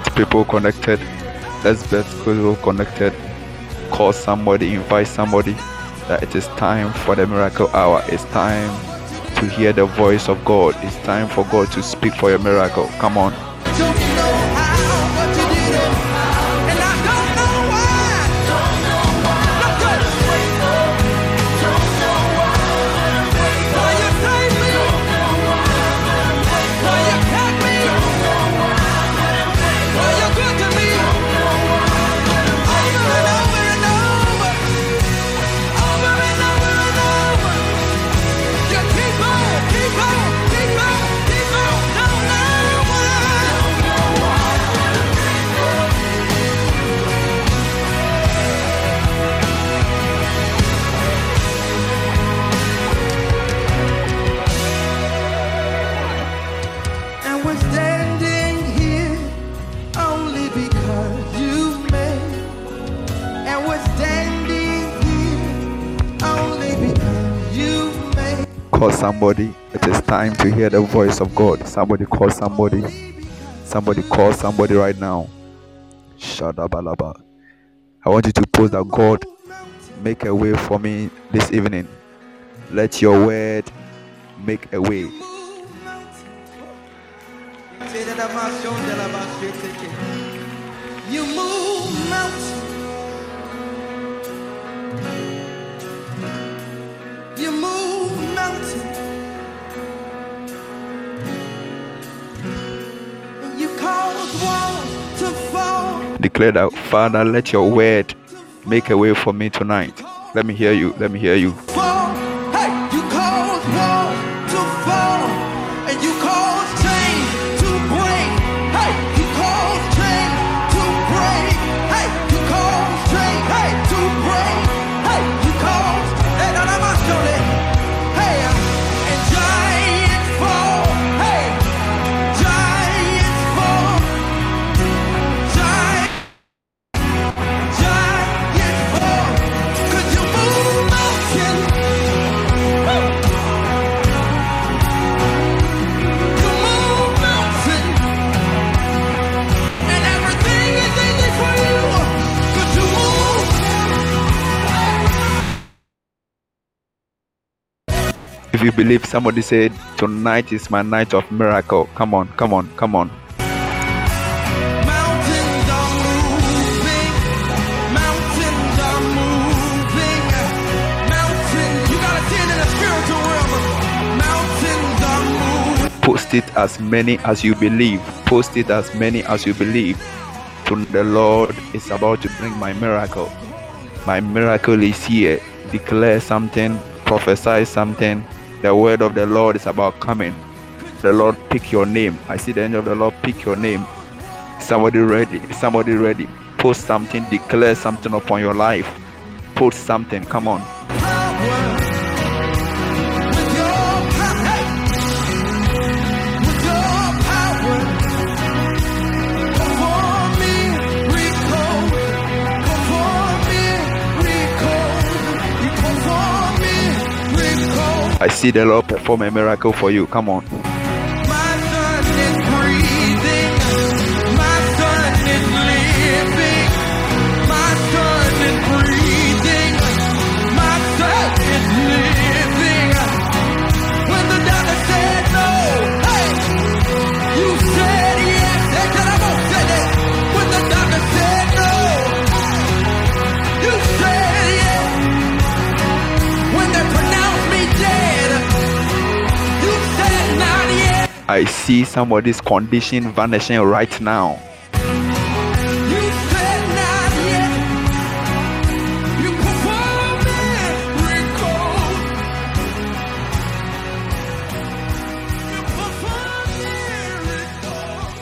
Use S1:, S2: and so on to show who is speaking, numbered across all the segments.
S1: get people connected. Let's get people connected. Call somebody, invite somebody that it is time for the miracle hour. It's time to hear the voice of God. It's time for God to speak for your miracle. Come on.
S2: Somebody. It is time to hear the voice of God. Somebody call somebody. Somebody call somebody right now. Shadabalaba. I want you to post that God make a way for me this evening. Let your word make a way.
S1: You move mountains. You move mountains. You cause walls to fall.
S2: Declare that, Father, let your word make a way for me tonight. Let me hear you. Let me hear you.
S1: fall. You
S2: believe somebody said, Tonight is my night of miracle. Come on, come on, come on.
S1: Mountains are moving. Mountains are moving. Mountains. You gotta see in the spiritual realm. Mountains are moving.
S2: Post it as many as you believe. Post it as many as you believe. To the Lord is about to bring my miracle. My miracle is here. Declare something, prophesy something. The word of the Lord is about coming. The Lord pick your name. I see the angel of the Lord pick your name. Somebody ready. Somebody ready. Post something. Declare something upon your life. Post something. Come on. I see the Lord perform a miracle for you. Come on.
S1: I
S2: see somebody's condition vanishing right now.
S1: You said not yet. You perform miracles. You perform miracles.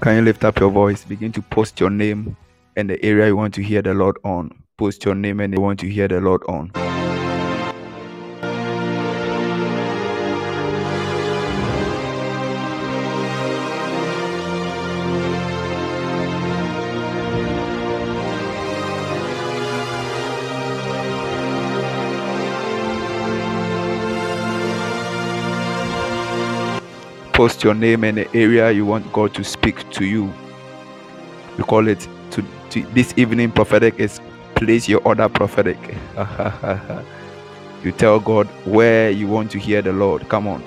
S2: Can you lift up your voice? Begin to post your name and the area you want to hear the Lord on. Post your name and you want to hear the Lord on. Post your name and the area you want God to speak to you. We call it to, to this evening prophetic is place your order prophetic. you tell God where you want to hear the Lord. Come on.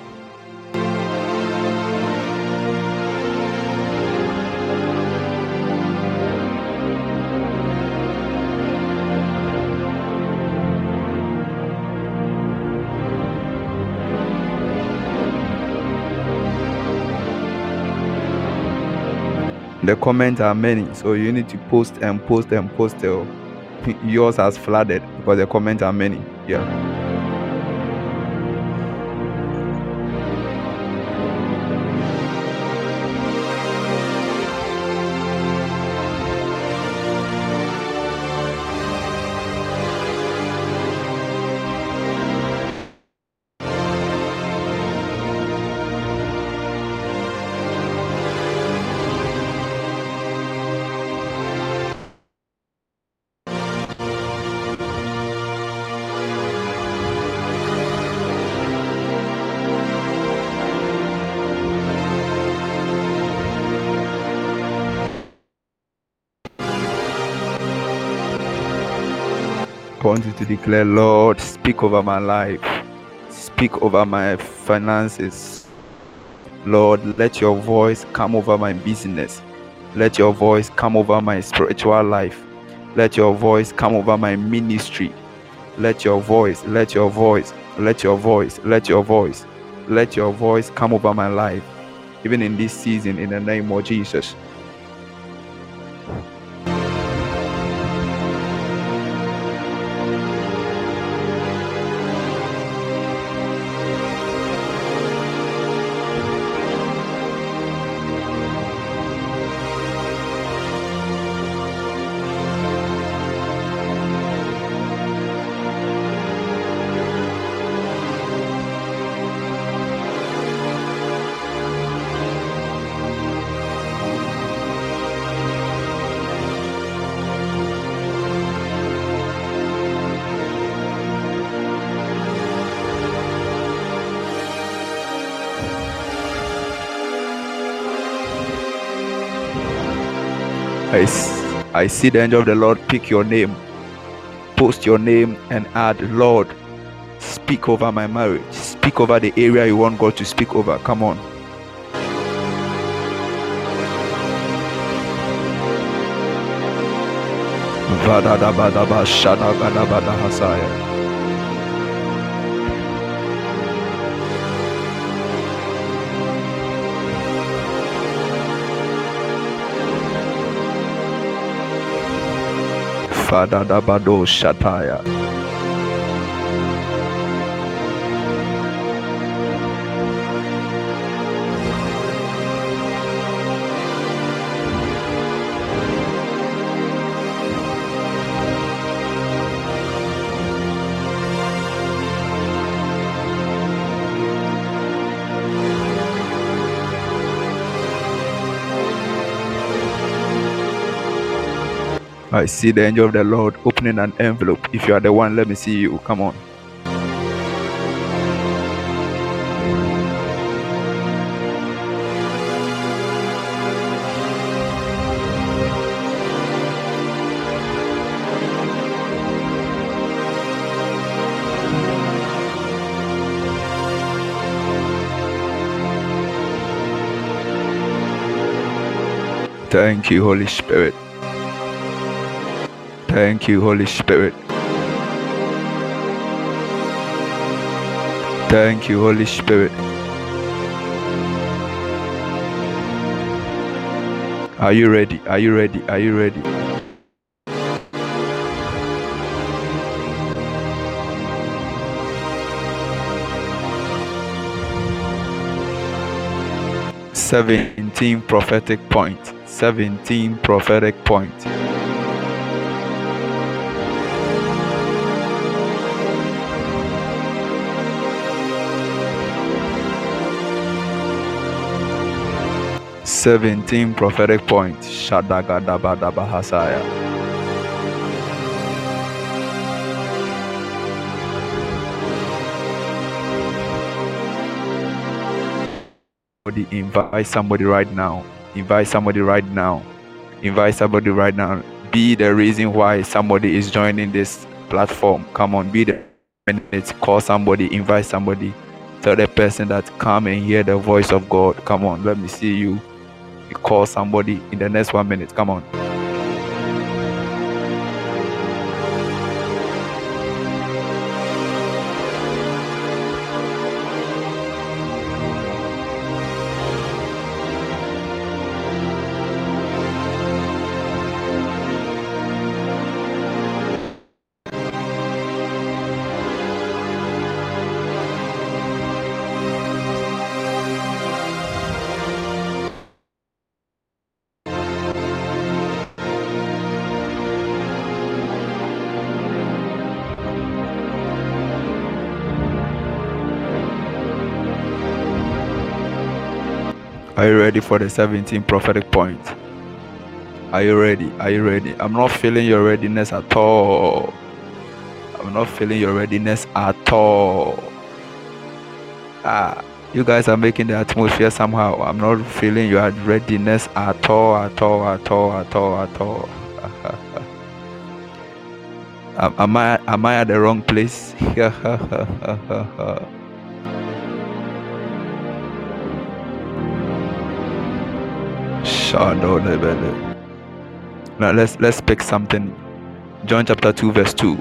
S2: The comments are many, so you need to post and post and post till oh. yours has flooded because the comments are many. Yeah. You to declare, Lord, speak over my life, speak over my finances. Lord, let your voice come over my business. Let your voice come over my spiritual life. Let your voice come over my ministry. Let your voice, let your voice, let your voice, let your voice, let your voice come over my life, even in this season, in the name of Jesus. I see the angel of the Lord pick your name, post your name, and add, Lord, speak over my marriage, speak over the area you want God to speak over. Come on. Hasaya. Fadadabado Shataya. I see the angel of the Lord opening an envelope. If you are the one, let me see you. Come on. Thank you, Holy Spirit. Thank you, Holy Spirit. Thank you, Holy Spirit. Are you ready? Are you ready? Are you ready? Seventeen prophetic point. Seventeen prophetic point. 17 prophetic points. Shadagadabadabahasaya. Somebody invite somebody right now. Invite somebody right now. Invite somebody right now. Be the reason why somebody is joining this platform. Come on, be the minute. Call somebody, invite somebody. Tell the person that come and hear the voice of God. Come on, let me see you. Call somebody in the next one minute. Come on. You ready for the 17 prophetic point? Are you ready? Are you ready? I'm not feeling your readiness at all. I'm not feeling your readiness at all. Ah, you guys are making the atmosphere somehow. I'm not feeling your readiness at all, at all, at all, at all, at all. Am, am I am I at the wrong place? Shadow Now let's let's pick something. John chapter 2, verse 2.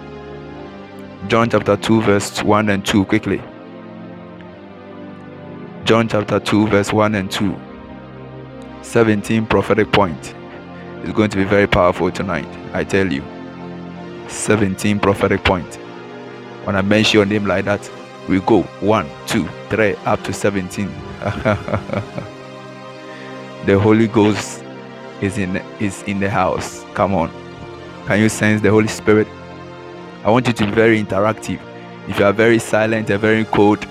S2: John chapter 2, verse 1 and 2 quickly. John chapter 2, verse 1 and 2. 17 prophetic point. It's going to be very powerful tonight, I tell you. 17 prophetic point. When I mention your name like that, we go 1, 2, 3, up to 17. the Holy Ghost is in is in the house. Come on. Can you sense the Holy Spirit? I want you to be very interactive. If you are very silent and very cold,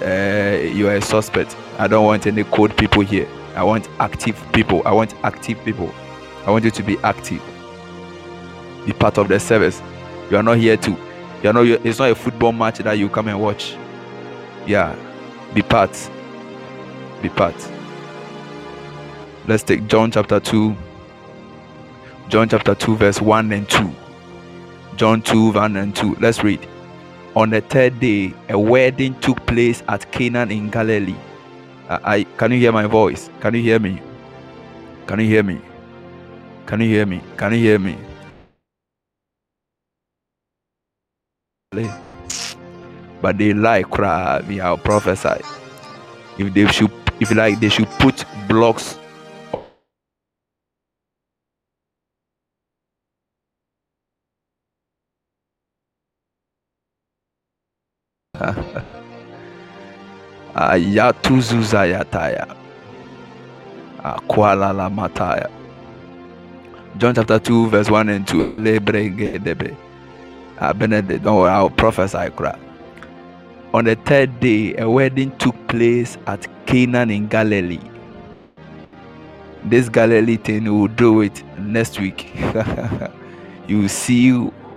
S2: uh, you are a suspect. I don't want any cold people here. I want active people. I want active people. I want you to be active. Be part of the service. You are not here to. You are not. It's not a football match that you come and watch. Yeah, be part. Be part. Let's take John chapter two. John chapter two, verse one and two. John two, one and two. Let's read. On the third day, a wedding took place at Cana in Galilee. I, I can you hear my voice? Can you hear me? Can you hear me? Can you hear me? Can you hear me? But they lie, cry, we have prophesied. If they should, if like, they should put blocks Ayatuzuzayataya. Akwala mataya. John chapter 2, verse 1 and 2. Lebregedebe. Benedict, don't worry, I'll prophesy. On the third day, a wedding took place at Cana in Galilee. This Galilee thing, we'll do it next week. you see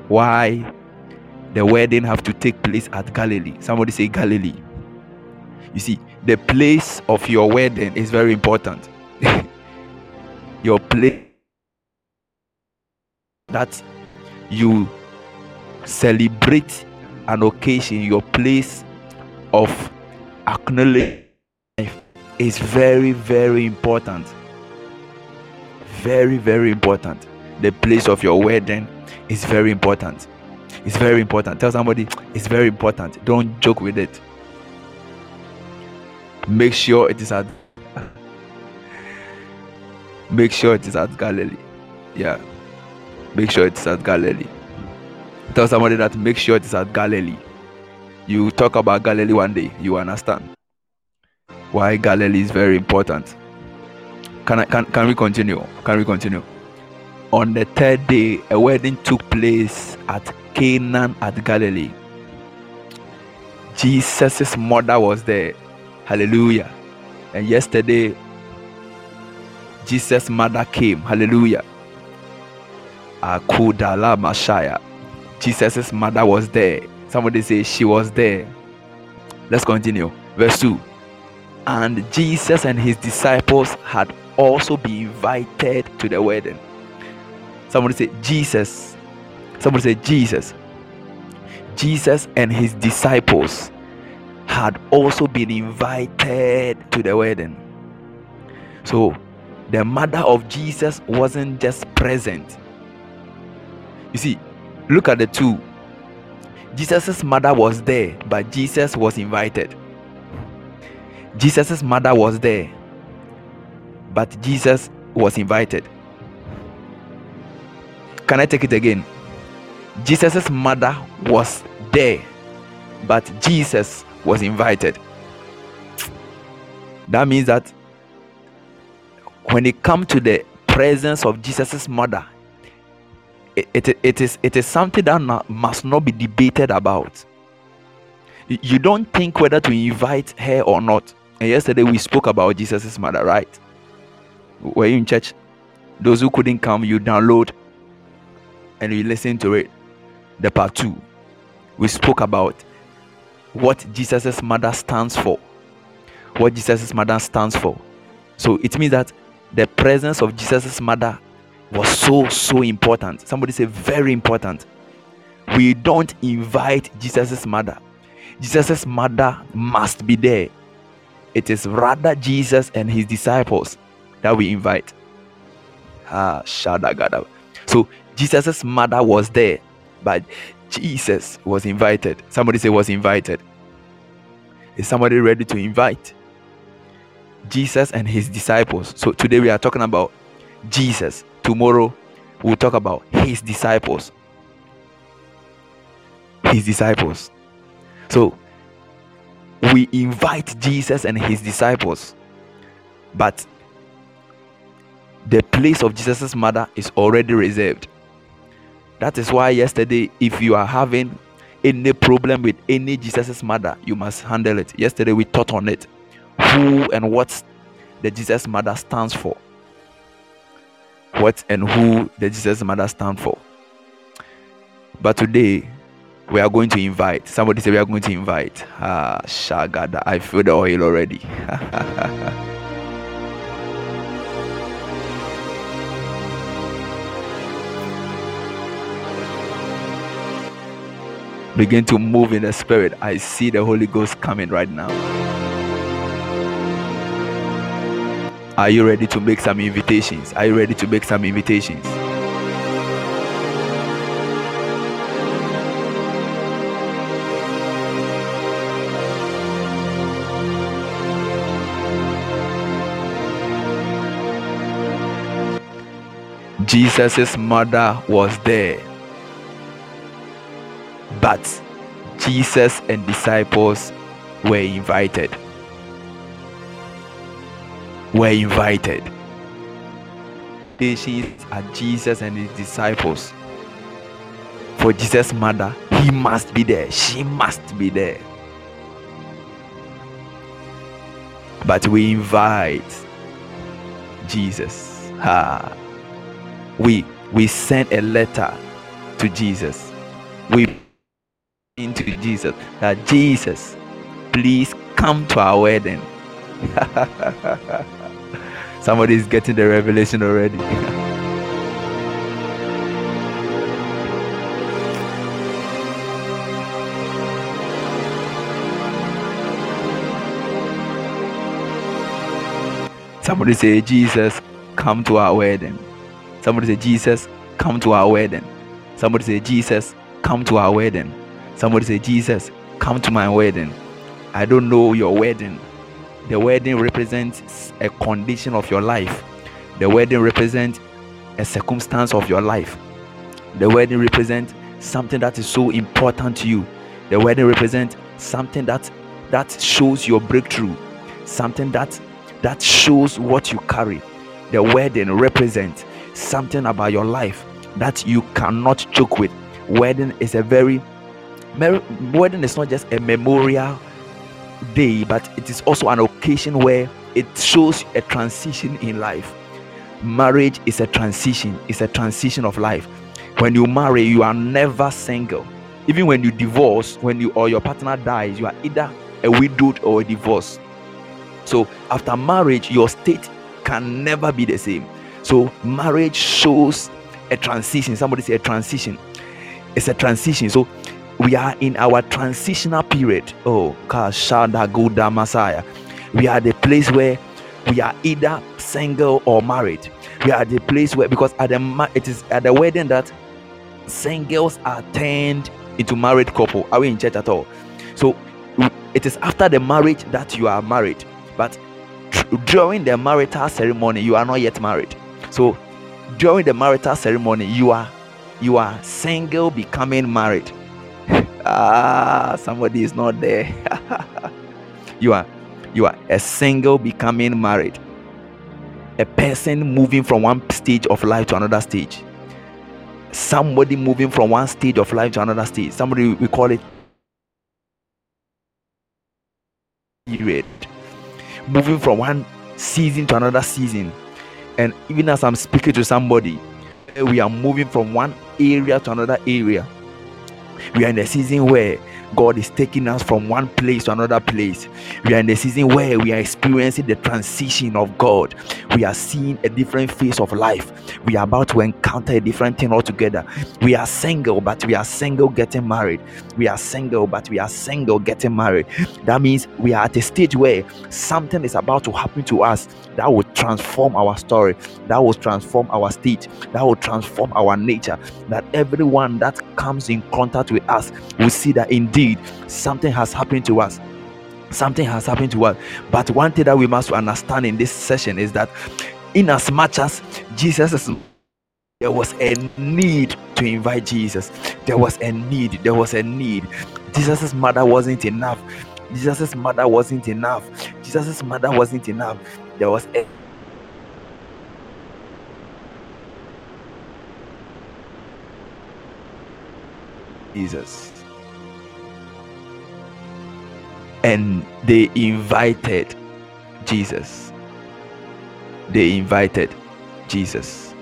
S2: why the wedding have to take place at Galilee. Somebody say Galilee. You see, the place of your wedding is very important. your place that you celebrate an occasion, your place of acknowledgement is very, very important. Very, very important. The place of your wedding is very important. It's very important. Tell somebody it's very important. Don't joke with it. Make sure it is at make sure it is at Galilee. Yeah. Make sure it's at Galilee. Tell somebody that make sure it's at Galilee. You talk about Galilee one day, you understand why Galilee is very important. Can I can, can we continue? Can we continue? On the third day, a wedding took place at Cana at Galilee. Jesus' mother was there. Hallelujah. And yesterday, Jesus' mother came. Hallelujah. Akudala Mashaya. Jesus' mother was there. Somebody say she was there. Let's continue. Verse 2. And Jesus and his disciples had also been invited to the wedding. Somebody say Jesus. Somebody say Jesus. Jesus and his disciples had also been invited to the wedding. So the mother of Jesus wasn't just present, you see, look at the two. Jesus' mother was there, but Jesus was invited. Jesus' mother was there, but Jesus was invited. Can I take it again? Jesus' mother was there, but Jesus was invited. That means that when it comes to the presence of Jesus' mother, it, it, it is it is something that not, must not be debated about. You don't think whether to invite her or not. And yesterday we spoke about jesus' mother right? Were you in church? Those who couldn't come you download and you listen to it the part two we spoke about what jesus' mother stands for what jesus' mother stands for so it means that the presence of jesus' mother was so so important somebody say very important we don't invite Jesus' mother. Jesus' mother must be there. It is rather Jesus and his disciples that we invite. Ah, Shadagada. So Jesus' mother was there, but Jesus was invited. Somebody say was invited. Is somebody ready to invite? Jesus and his disciples. So today we are talking about Jesus. Tomorrow we'll talk about his disciples. His disciples. So we invite Jesus and his disciples, but the place of Jesus' mother is already reserved. That is why yesterday, if you are having any problem with any Jesus' mother, you must handle it. Yesterday, we taught on it who and what the Jesus mother stands for. What and who the Jesus mother stands for. But today, we are going to invite. Somebody say we are going to invite. Ah, Shagada. I feel the oil already. Begin to move in the spirit. I see the Holy Ghost coming right now. Are you ready to make some invitations? Are you ready to make some invitations? Jesus' mother was there. But Jesus and disciples were invited. Were invited. Patients are Jesus and his disciples. For Jesus' mother, he must be there. She must be there. But we invite Jesus. Ah. We we send a letter to Jesus. We into Jesus that Jesus, please come to our wedding. Somebody is getting the revelation already. Somebody say, Jesus, come to our wedding. Somebody say, Jesus, come to our wedding. Somebody say, Jesus, come to our wedding. Somebody say, Jesus, come to my wedding. I don't know your wedding. The wedding represents a condition of your life. The wedding represents a circumstance of your life. The wedding represents something that is so important to you. The wedding represents something that that shows your breakthrough, something that that shows what you carry. The wedding represents something about your life that you cannot joke with. Wedding is a very wedding is not just a memorial day, but it is also an occasion where it shows a transition in life. Marriage is a transition, it's a transition of life. When you marry, you are never single. Even when you divorce, when you or your partner dies, you are either a widowed or a divorced. So after marriage, your state can never be the same. So marriage shows a transition. Somebody say a transition. It's a transition. So we are in our transitional period. Oh, Kashada Goda Messiah. We are the place where we are either single or married. We are the place where because at the it is at the wedding that singles are turned into married couple. Are we in church at all? So it is after the marriage that you are married, but during the marital ceremony you are not yet married. So during the marital ceremony you are you are single becoming married ah somebody is not there. You are you are a single becoming married. A person moving from one stage of life to another stage. Somebody moving from one stage of life to another stage. Somebody we call it period. Moving from one season to another season. And even as i'm speaking to somebody we are moving from one area to another area we are in a season where God is taking us from one place to another place. We are in the season where we are experiencing the transition of God. We are seeing a different phase of life. We are about to encounter a different thing altogether. We are single, but we are single getting married. We are single, but we are single getting married. That means we are at a stage where something is about to happen to us that will transform our story, that will transform our state, that will transform our nature. That everyone that comes in contact with us will see that indeed something has happened to us something has happened to us. But one thing that we must understand in this session is that, in as much as Jesus is there was a need to invite Jesus. There was a need. There was a need. Jesus' mother wasn't enough. Jesus' mother wasn't enough. Jesus' mother wasn't enough. There was a Jesus. And they invited Jesus. They invited Jesus.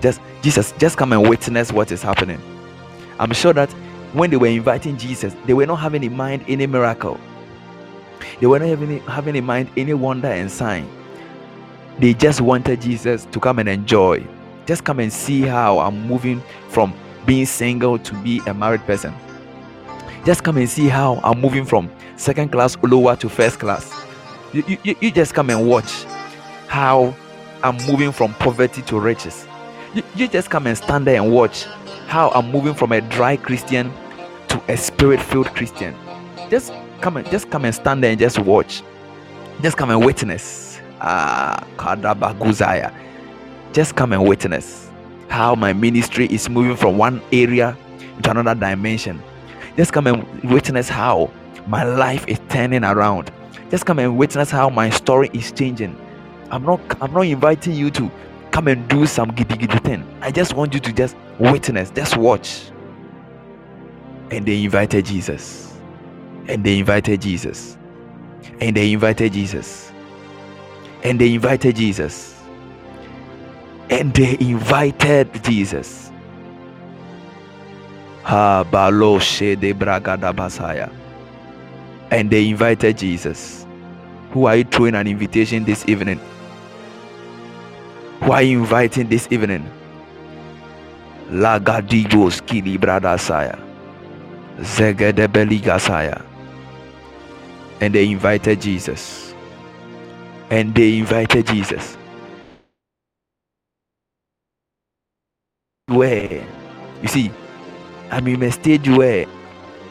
S2: Just Jesus, just come and witness what is happening. I'm sure that when they were inviting Jesus, they were not having in mind any miracle. They were not having, having in mind any wonder and sign. They just wanted Jesus to come and enjoy. Just come and see how I'm moving from being single to be a married person. Just come and see how I'm moving from second class lower to first class. You, you, you just come and watch how I'm moving from poverty to riches. You, you just come and stand there and watch how I'm moving from a dry Christian to a spirit-filled Christian. Just come and just come and stand there and just watch. Just come and witness. Ah, Kadabaguzaya. Just come and witness how my ministry is moving from one area to another dimension. Just come and witness how my life is turning around. Just come and witness how my story is changing. I'm not I'm not inviting you to come and do some giddy giddy thing. I just want you to just witness, just watch. And they invited Jesus. And they invited Jesus. And they invited Jesus. And they invited Jesus. And they invited Jesus. And they invited Jesus. Who are you throwing an invitation this evening? Who are you inviting this evening? Lagadigos kili bradasaya. Zegedebeligasaya. And they invited Jesus. And they invited Jesus. Where you see, I'm in a stage where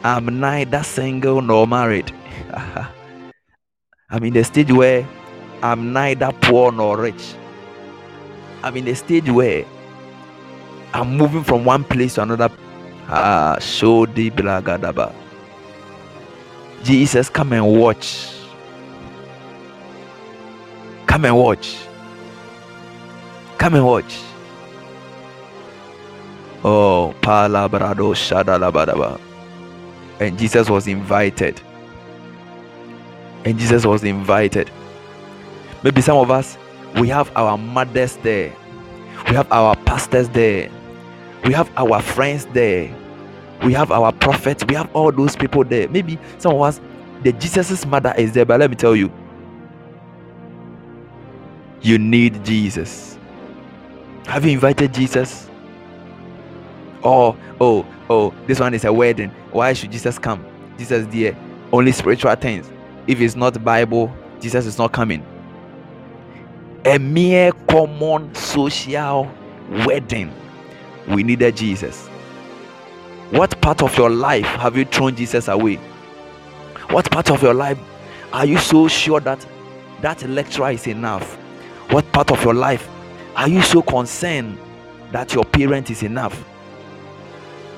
S2: I'm neither single nor married. I'm in a stage where I'm neither poor nor rich. I'm in a stage where I'm moving from one place to another. Ah, blagadaba. Jesus, come and watch. Come and watch. Come and watch. Oh, palabrado shadalabadaba. And Jesus was invited. And Jesus was invited. Maybe some of us we have our mothers there, we have our pastors there, we have our friends there, we have our prophets, we have all those people there. Maybe some of us, the Jesus's mother is there, but let me tell you, you need Jesus. Have you invited Jesus? Oh, oh, oh, this one is a wedding. Why should Jesus come? Jesus dear, Only spiritual things. If it's not Bible, Jesus is not coming a mere common social wedding, we needed Jesus. What part of your life have you thrown Jesus away? What part of your life are you so sure that that lecturer is enough? What part of your life are you so concerned that your parent is enough?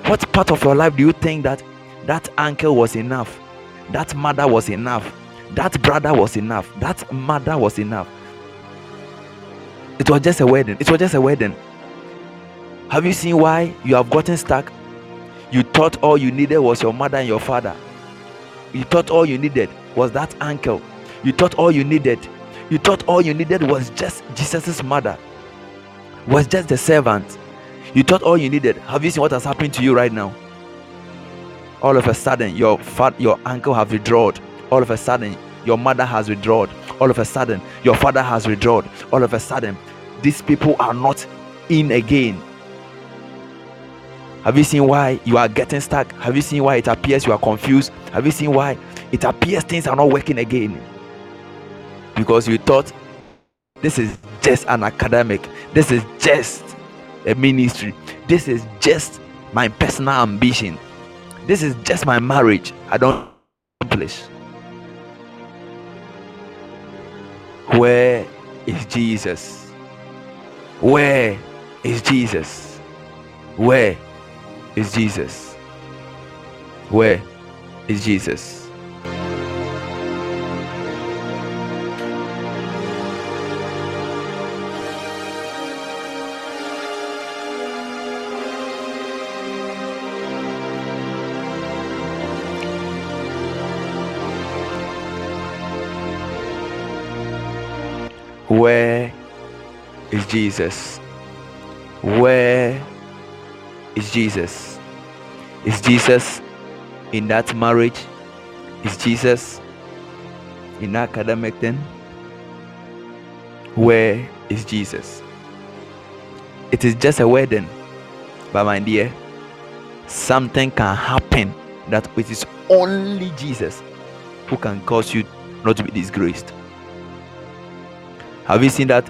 S2: What part of your life do you think that that uncle was enough? That mother was enough? That brother was enough? That mother was enough? It was just a wedding. It was just a wedding. Have you seen why you have gotten stuck? You thought all you needed was your mother and your father. You thought all you needed was that uncle. You thought all you needed. You thought all you needed was just Jesus' mother. Was just the servant. You thought all you needed. Have you seen what has happened to you right now? All of a sudden, your fat, your uncle has withdrawn. All of a sudden, your mother has withdrawn. All of a sudden, your father has withdrawn. All of a sudden, these people are not in again. Have you seen why you are getting stuck? Have you seen why it appears you are confused? Have you seen why it appears things are not working again? Because you thought this is just an academic, this is just a ministry, this is just my personal ambition, this is just my marriage. I don't accomplish. Where is Jesus? Where is Jesus? Where is Jesus? Where is Jesus? Where is Jesus? Where is Jesus? Is Jesus in that marriage? Is Jesus in that academic thing? Where is Jesus? It is just a wedding, but my dear, something can happen that it is only Jesus who can cause you not to be disgraced. Have you seen that?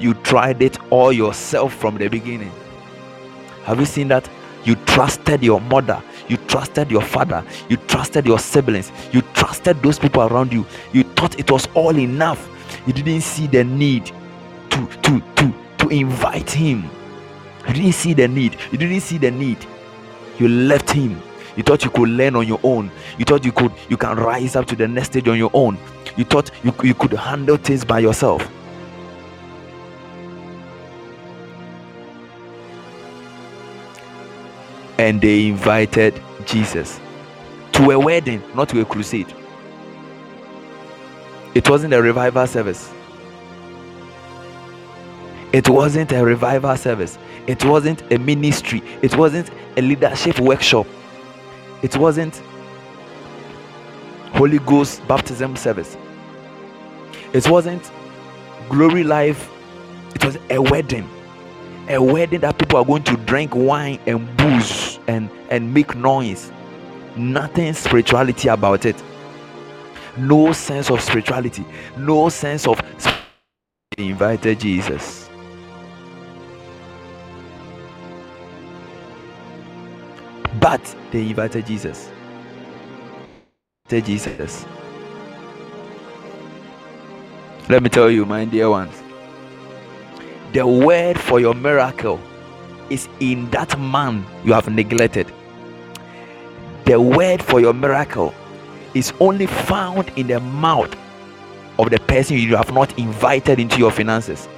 S2: You tried it all yourself from the beginning. Have you seen that? You trusted your mother, you trusted your father, you trusted your siblings, you trusted those people around you. You thought it was all enough. You didn't see the need to to to to invite him. You didn't see the need. You didn't see the need. You left him. You thought you could learn on your own. You thought you could you can rise up to the next stage on your own. You thought you, you could handle things by yourself. And they invited Jesus to a wedding, not to a crusade. It wasn't a revival service. It wasn't a revival service. It wasn't a ministry. It wasn't a leadership workshop. It wasn't Holy Ghost baptism service. It wasn't glory life. It was a wedding. A wedding that people are going to drink wine and booze and, and make noise. Nothing spirituality about it. No sense of spirituality. No sense of they invited Jesus. But they invited Jesus. They Jesus. Let me tell you, my dear ones, the word for your miracle is in that man you have neglected. The word for your miracle is only found in the mouth of the person you have not invited into your finances.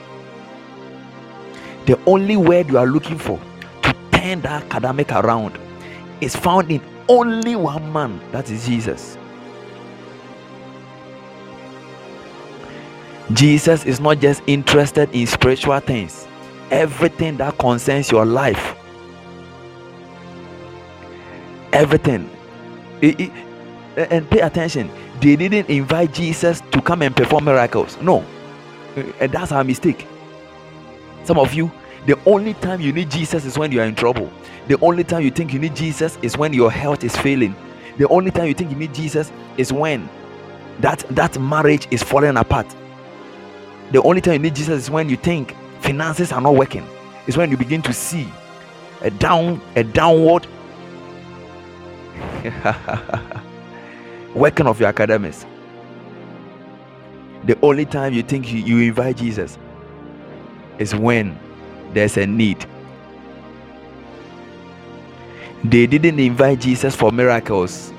S2: The only word you are looking for to turn that academic around is found in only one man that is Jesus. Jesus is not just interested in spiritual things, everything that concerns your life. Everything. It, it, and pay attention, they didn't invite Jesus to come and perform miracles. No, and that's our mistake. Some of you, the only time you need Jesus is when you are in trouble. The only time you think you need Jesus is when your health is failing. The only time you think you need Jesus is when that that marriage is falling apart the only time you need Jesus is when you think finances are not working. It's when you begin to see a down, a downward working of your academics. The only time you think you, you invite Jesus is when there's a need. They didn't invite Jesus for miracles.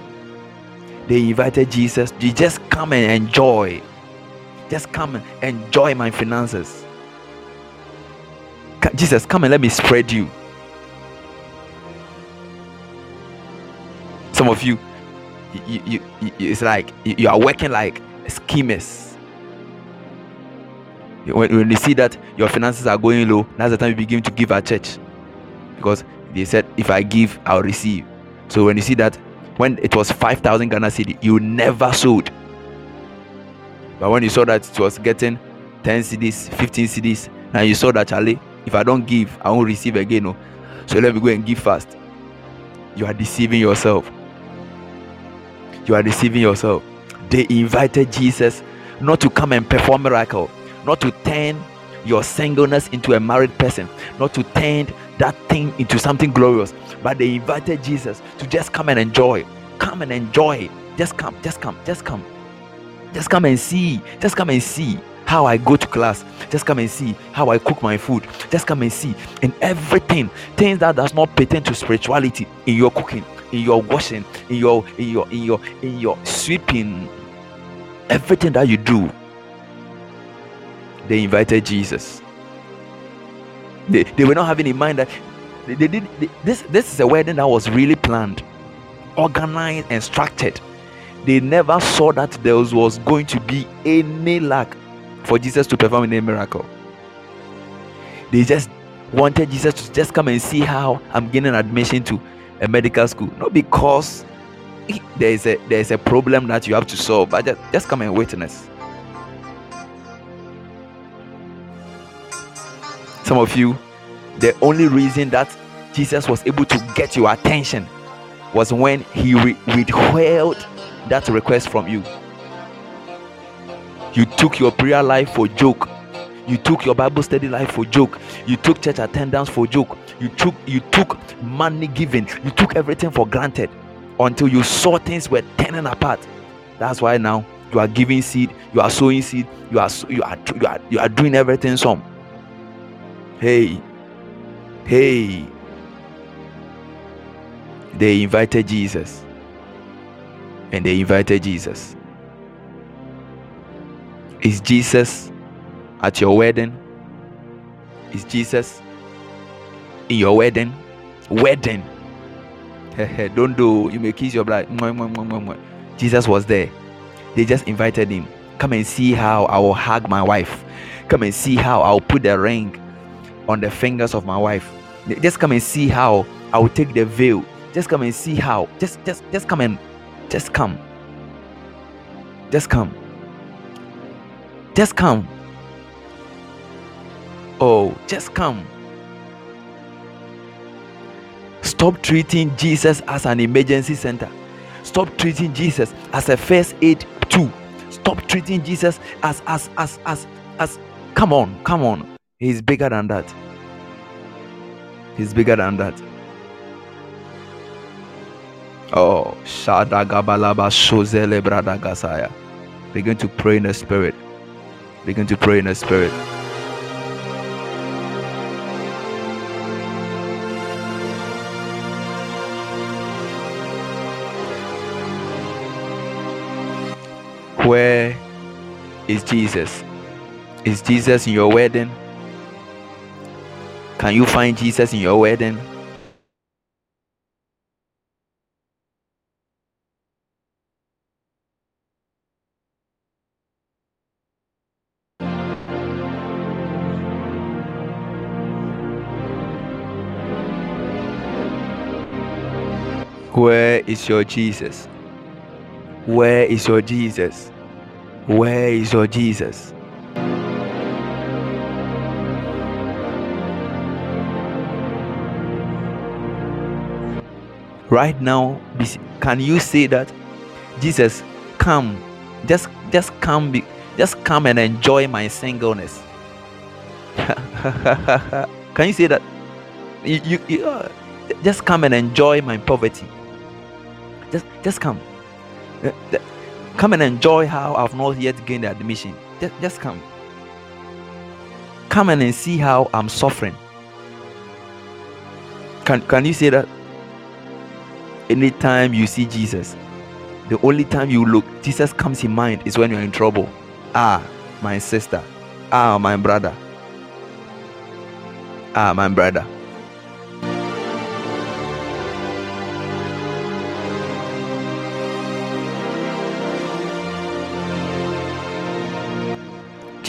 S2: They invited Jesus to just come and enjoy just come and enjoy my finances. Jesus, come and let me spread you. Some of you, you, you, you it's like you are working like schemers. When, when you see that your finances are going low, that's the time you begin to give at church. because they said if I give, I'll receive. So when you see that when it was 5,000 Ghana cedi, you never sold. But when you saw that it was getting 10 cedis, 15 cedis, now you saw that Charlie, if I don't give, I won't receive again. No. So let me go and give fast. You are deceiving yourself. You are deceiving yourself. They invited Jesus not to come and perform miracle, not to turn your singleness into a married person, not to turn that thing into something glorious, but they invited Jesus to just come and enjoy. Come and enjoy. Just come, just come, just come. Just come and see. Just come and see how I go to class. Just come and see how I cook my food. Just come and see. And everything, things that does not pertain to spirituality in your cooking, in your washing, in your in your in your in your sweeping, everything that you do. They invited Jesus. They, they were not having in mind that they, they did they, this this is a wedding that was really planned, organized and structured. They never saw that there was, going to be any lack for Jesus to perform any miracle. They just wanted Jesus to just come and see how I'm getting admission to a medical school. Not because there is a there is a problem that you have to solve, but just, just come and witness. Some of you, the only reason that Jesus was able to get your attention was when he re- withheld that request from you. You took your prayer life for joke. You took your Bible study life for joke. You took church attendance for joke. You took you took money giving. You took everything for granted until you saw things were turning apart. That's why now you are giving seed, you are sowing seed, you are you are you are, you are doing everything some. Hey, hey. They invited Jesus. And they invited Jesus. Is Jesus at your wedding? Is Jesus in your wedding? Wedding. Don't do, you may kiss your bride. Jesus was there. They just invited him. Come and see how I will hug my wife. Come and see how I'll put the ring on the fingers of my wife. Just come and see how I will take the veil. Just come and see how. Just just just come and just come. Just come. Just come. Oh, just come. Stop treating Jesus as an emergency center. Stop treating Jesus as a first aid tool. Stop treating Jesus as as as as as come on, come on. He's bigger than that. He's bigger than that. Oh, Shadagabalaba Shozele Bradagasaya. Begin to pray in the spirit. Begin to pray in the spirit. Where is Jesus? Is Jesus in your wedding? Can you find Jesus in your wedding? Where is your Jesus? Where is your Jesus? Where is your Jesus? Right now, can you say that Jesus, come, just just come, be, just come and enjoy my singleness? can you say that? You, you, you uh, just come and enjoy my poverty. Just just come. Come and enjoy how I've not yet gained admission. Just, just come. Come and see how I'm suffering. Can can you say that? Anytime you see Jesus, the only time you look, Jesus comes in mind is when you're in trouble. Ah, my sister. Ah, my brother. Ah, my brother.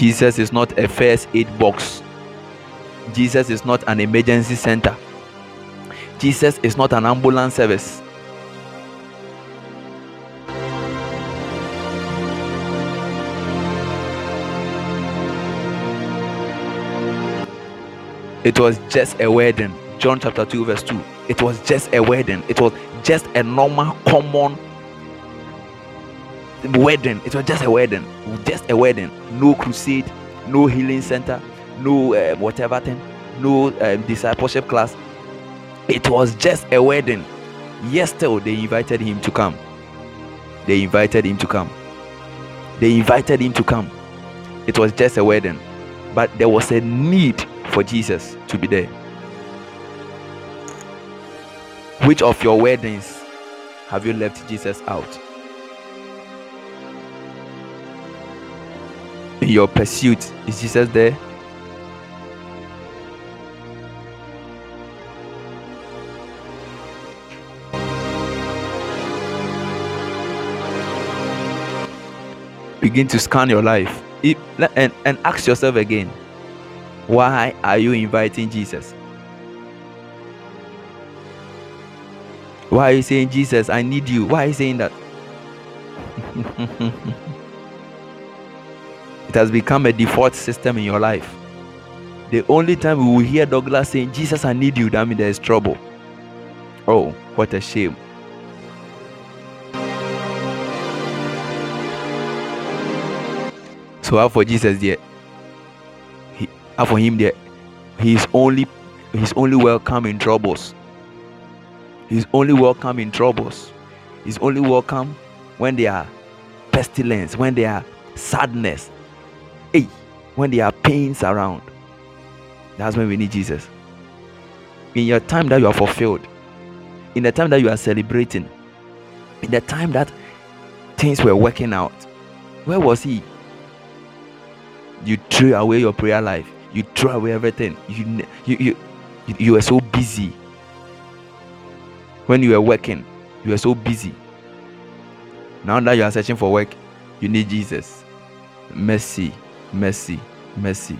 S2: Jesus is not a first aid box. Jesus is not an emergency center. Jesus is not an ambulance service. It was just a wedding. John chapter 2, verse 2. It was just a wedding. It was just a normal, common wedding. It was just a wedding. Just a wedding. No crusade, no healing center, no uh, whatever thing, no uh, discipleship class. It was just a wedding. Yesterday, they invited him to come. They invited him to come. They invited him to come. It was just a wedding. But there was a need for Jesus to be there. Which of your weddings have you left Jesus out? Your pursuit, is Jesus there? Begin to scan your life and, and ask yourself again why are you inviting Jesus? Why are you saying, Jesus, I need you? Why are you saying that? it has become a default system in your life. The only time we will hear Douglas saying, Jesus, I need you, that means there is trouble. Oh, what a shame. So, how for Jesus there? and for him there he's only he's only welcome in troubles he's only welcome in troubles he's only welcome when there are pestilence when there are sadness when there are pains around. That's when we need jesus. In your time that you are fulfilled in the time that you are celebrating in the time that things were working out where was he? You threw away your prayer life. You threw away everything. You you you you were so busy. When you were working you were so busy. Now that you are searching for work you need jesus. Mercy mercy mercy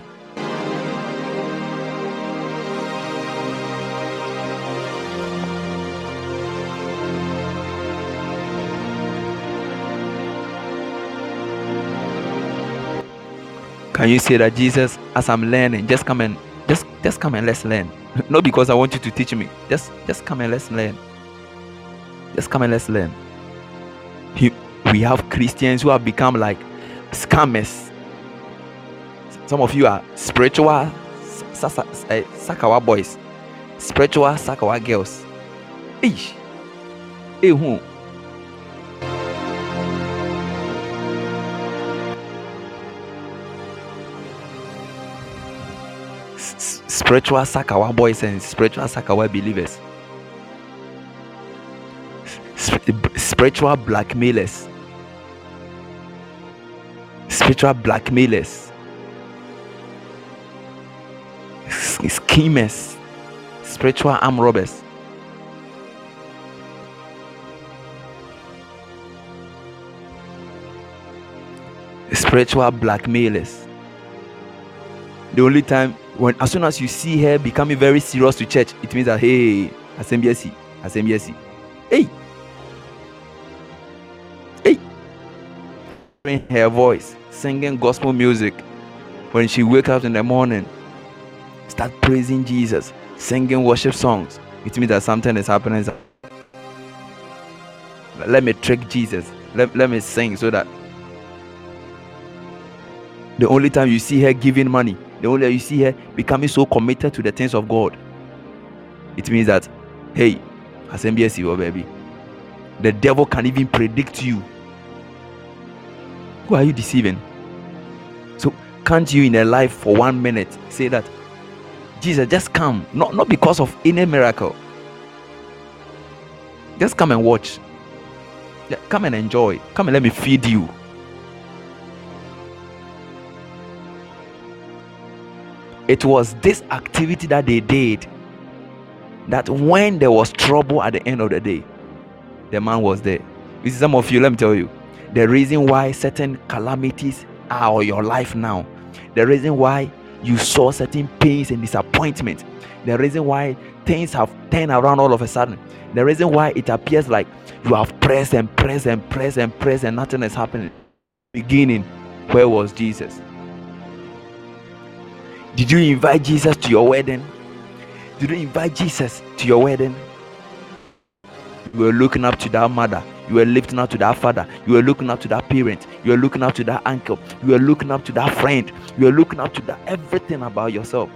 S2: Can you say that Jesus, as I'm learning, just come and just just come and let's learn. Not because I want you to teach me. Just just come and let's learn. Just come and let's learn. We have Christians who have become like scammers. Some of you are spiritual eh, Sakawa boys, spiritual Sakawa girls. Hey, who? spiritual Sakawa boys and spiritual Sakawa believers, spiritual blackmailers, spiritual blackmailers, schemers, spiritual arm robbers. Spiritual blackmailers. The only time when as soon as you see her becoming very serious to church, it means that hey, Asembiesi, Asembiesi, hey, hey, her voice singing gospel music when she wakes up in the morning, start praising Jesus, singing worship songs. It means that something is happening. Let me trick Jesus. Let, let me sing so that the only time you see her giving money the only time you see her becoming so committed to the things of God, it means that, hey, SMBS, oh, baby, the devil can even predict you. Who are you deceiving? So, can't you in a life for one minute say that, Jesus, just come, not, not because of any miracle, just come and watch. Come and enjoy. Come and let me feed you. It was this activity that they did that when there was trouble at the end of the day, the man was there. You see, some of you, let me tell you, the reason why certain calamities are on your life now, the reason why you saw certain pains and disappointment, the reason why things have turned around all of a sudden, the reason why it appears like you have pressed and pressed and pressed and pressed and nothing is happening. Beginning, where was Jesus? Did you invite Jesus to your wedding? Did you invite Jesus to your wedding? You were looking up to that mother. You were lifting up to that father. You were looking up to that parent. You were looking up to that uncle. You were looking up to that friend. You were looking up to that everything about yourself.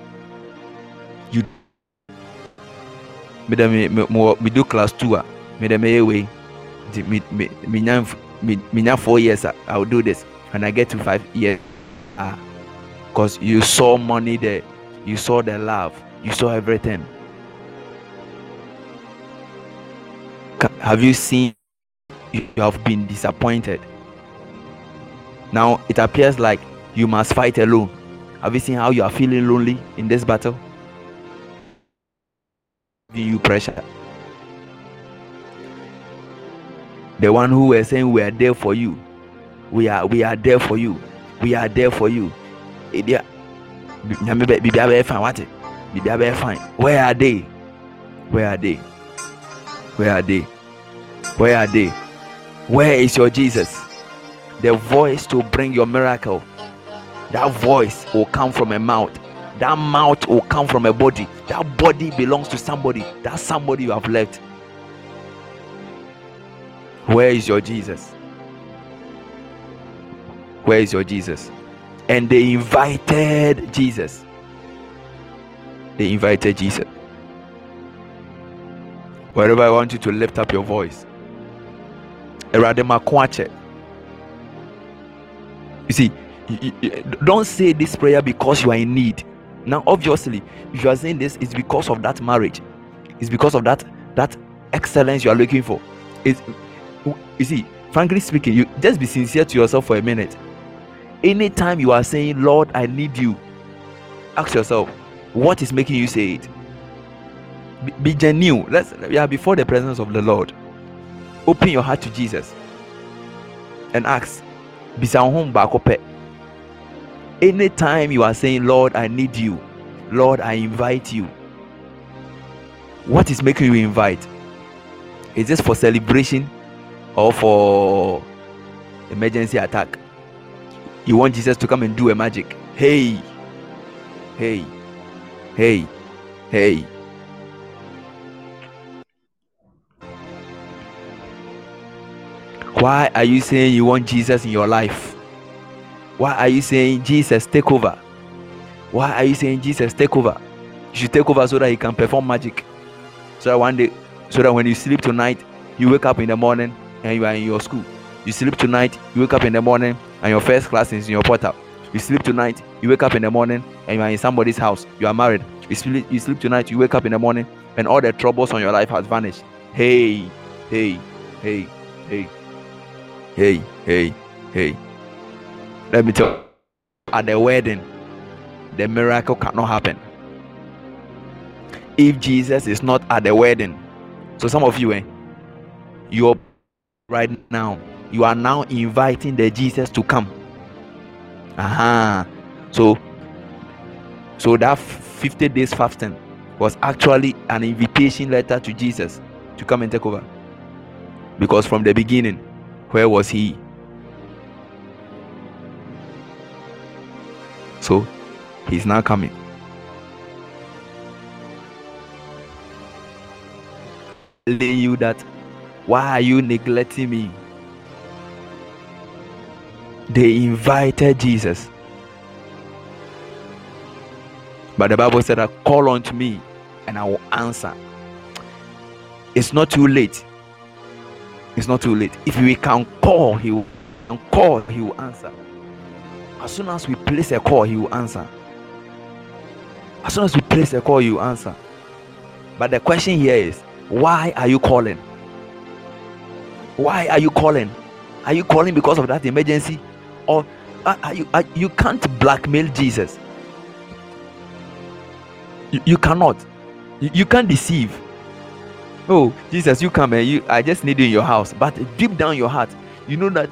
S2: You me me me me do class two ah me dem me me me me me me four years ah I will do this and I get to five years ah because you saw money there you saw the love you saw everything have you seen you have been disappointed? Now it appears like you must fight alone. Have you seen how you are feeling lonely in this battle? You pressure. The one who were saying we are there for you we are we are there for you we are there for you. Eh, fine. Where are they? Where are they where are they? Where are they? Where is your jesus? The voice to bring your miracle. That voice will come from a mouth. That mouth will come from a body. That body belongs to somebody. That somebody you have left. Where is your jesus? Where is your jesus? And they invited Jesus. They invited Jesus. Wherever I want you to lift up your voice. You see, don't say this prayer because you are in need. Now, obviously, if you are saying this, it's because of that marriage. It's because of that that excellence you are looking for. It's you see, frankly speaking, you just be sincere to yourself for a minute anytime you are saying lord i need you ask yourself what is making you say it be, genuine. Let's yeah before the presence of the lord open your heart to jesus and ask anytime you are saying lord i need you. Lord i invite you. What is making you invite? Is this for celebration or for emergency attack? You want Jesus to come and do a magic. Hey, hey, hey, hey. Why are you saying you want Jesus in your life? Why are you saying Jesus take over? Why are you saying Jesus take over? You should take over so that he can perform magic. So that one day, so that when you sleep tonight, you wake up in the morning and you are in your school. You sleep tonight, you wake up in the morning, and your first class is in your portal. You sleep tonight, you wake up in the morning, and you are in somebody's house. You are married. You sleep, you sleep tonight, you wake up in the morning, and all the troubles on your life has vanished. Hey, hey, hey, hey, hey, hey, hey. Let me tell you, at the wedding, the miracle cannot happen. If Jesus is not at the wedding, so some of you, eh, you're right now you are now inviting the jesus to come uh-huh. so so that 50 days fasting was actually an invitation letter to jesus to come and take over because from the beginning where was he so he's now coming telling you that why are you neglecting me they invited Jesus. But the Bible said, Call unto me and I will answer. It's not too late. It's not too late. If we can call, he will and call, he will answer. As soon as we place a call, he will answer. As soon as we place a call, will answer. But the question here is, why are you calling? Why are you calling? Are you calling because of that emergency? or are you, uh, you can't blackmail jesus you, you cannot you, you can't deceive oh jesus you come and you i just need you in your house. But deep down your heart you know that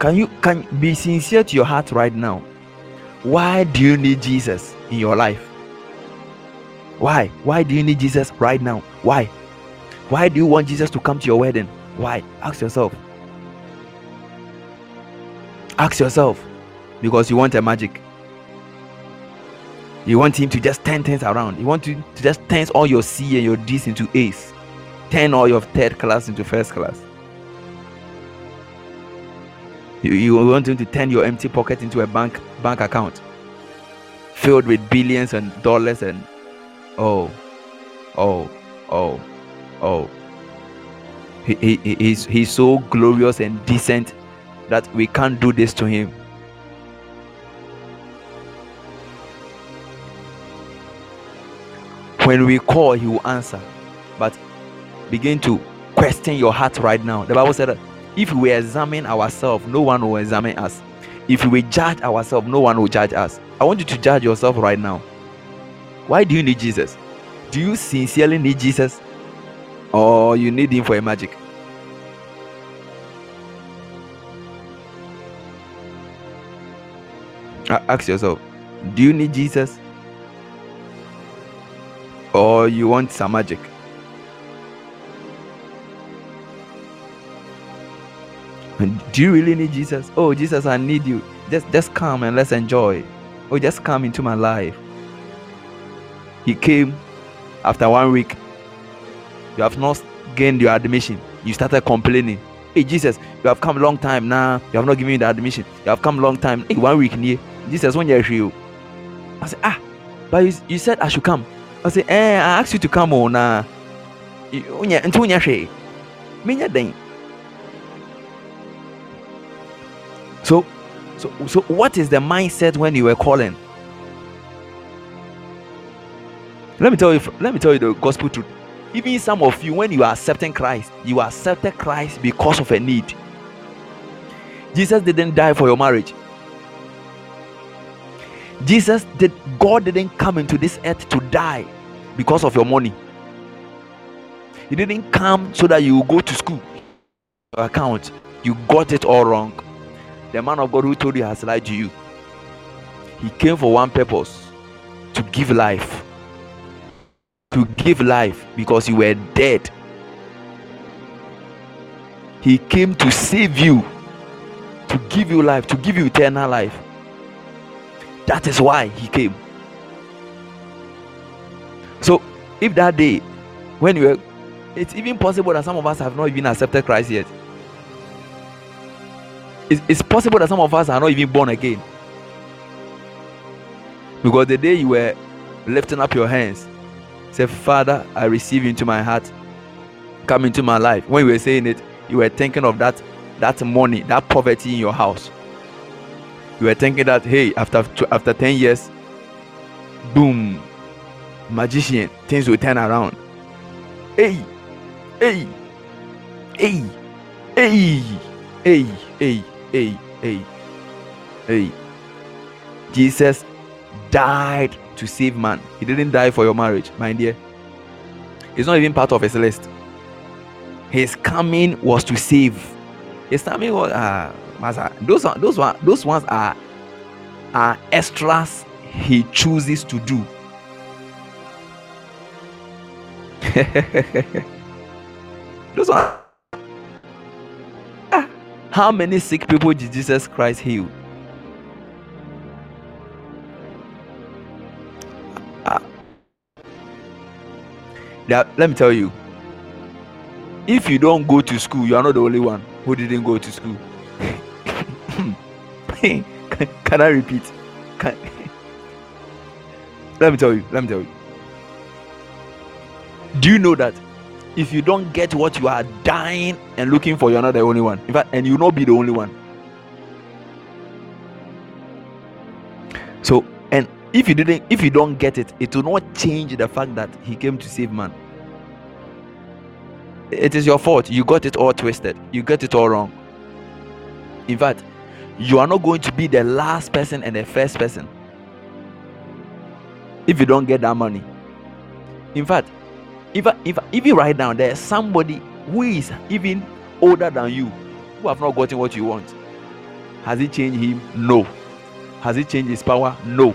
S2: can you can be sincere to your heart right now? Why do you need jesus in your life? Why? Why do you need jesus right now? Why? Why do you want jesus to come to your wedding? Why? Ask yourself. Ask yourself. Because you want a magic. You want him to just turn things around. You want to, to just turn all your C and your D's into A's. Turn all your third class into first class. You, you want him to turn your empty pocket into a bank bank account filled with billions and dollars and oh, oh, oh, oh. He, he, he's, he's so glorious and decent that we can't do this to him. When we call, he will answer. But begin to question your heart right now. The Bible said that if we examine ourselves, no one will examine us. If we judge ourselves, no one will judge us. I want you to judge yourself right now. Why do you need Jesus? Do you sincerely need Jesus? Or you need him for a magic? Ask yourself, do you need Jesus? Or you want some magic? Do you really need Jesus? Oh, Jesus, I need you. Just just come and let's enjoy. Oh, just come into my life. He came after one week. You have not gained your admission. You started complaining. Hey Jesus, you have come long time now. You have not given me the admission. You have come long time. Hey, one week near. Jesus, when you're here. I said, ah, but you, you said I should come. I said, eh, I asked you to come on now. Until Me then. So, so, so what is the mindset when you were calling? Let me tell you. Let me tell you the gospel truth. Even some of you, when you are accepting Christ, you accepted Christ because of a need. Jesus didn't die for your marriage. Jesus did. God didn't come into this earth to die because of your money. He didn't come so that you go to school. Your account, you got it all wrong. The man of God who told you has lied to you. He came for one purpose to give life. To give life because you were dead. He came to save you, to give you life, to give you eternal life. That is why he came. So, if that day, when you were, it's even possible that some of us have not even accepted Christ yet it's, it's possible that some of us are not even born again. Because the day you were lifting up your hands, say, Father, I receive you into my heart, come into my life. When you were saying it, you were thinking of that that money, that poverty in your house. You were thinking that, hey, after after 10 years, boom, magician, things will turn around. Hey, hey, hey, hey, hey, hey hey, hey, hey. Jesus died to save man. He didn't die for your marriage, my dear. It's not even part of his list. His coming was to save. His coming was uh, those are, those one those ones are are extras he chooses to do. those are how many sick people did Jesus Christ heal? Let me tell you if you don't go to school, you are not the only one who didn't go to school. Can I repeat? Can... let me tell you. Let me tell you. Do you know that if you don't get what you are dying and looking for, you're not the only one. In fact, and you will not be the only one. So, if you didn't, if you don't get it, it will not change the fact that he came to save man. It is your fault. You got it all twisted. You got it all wrong. In fact, you are not going to be the last person and the first person if you don't get that money. In fact, if if even right now there's somebody who is even older than you who have not gotten what you want Has it changed him? No. Has it changed his power? No.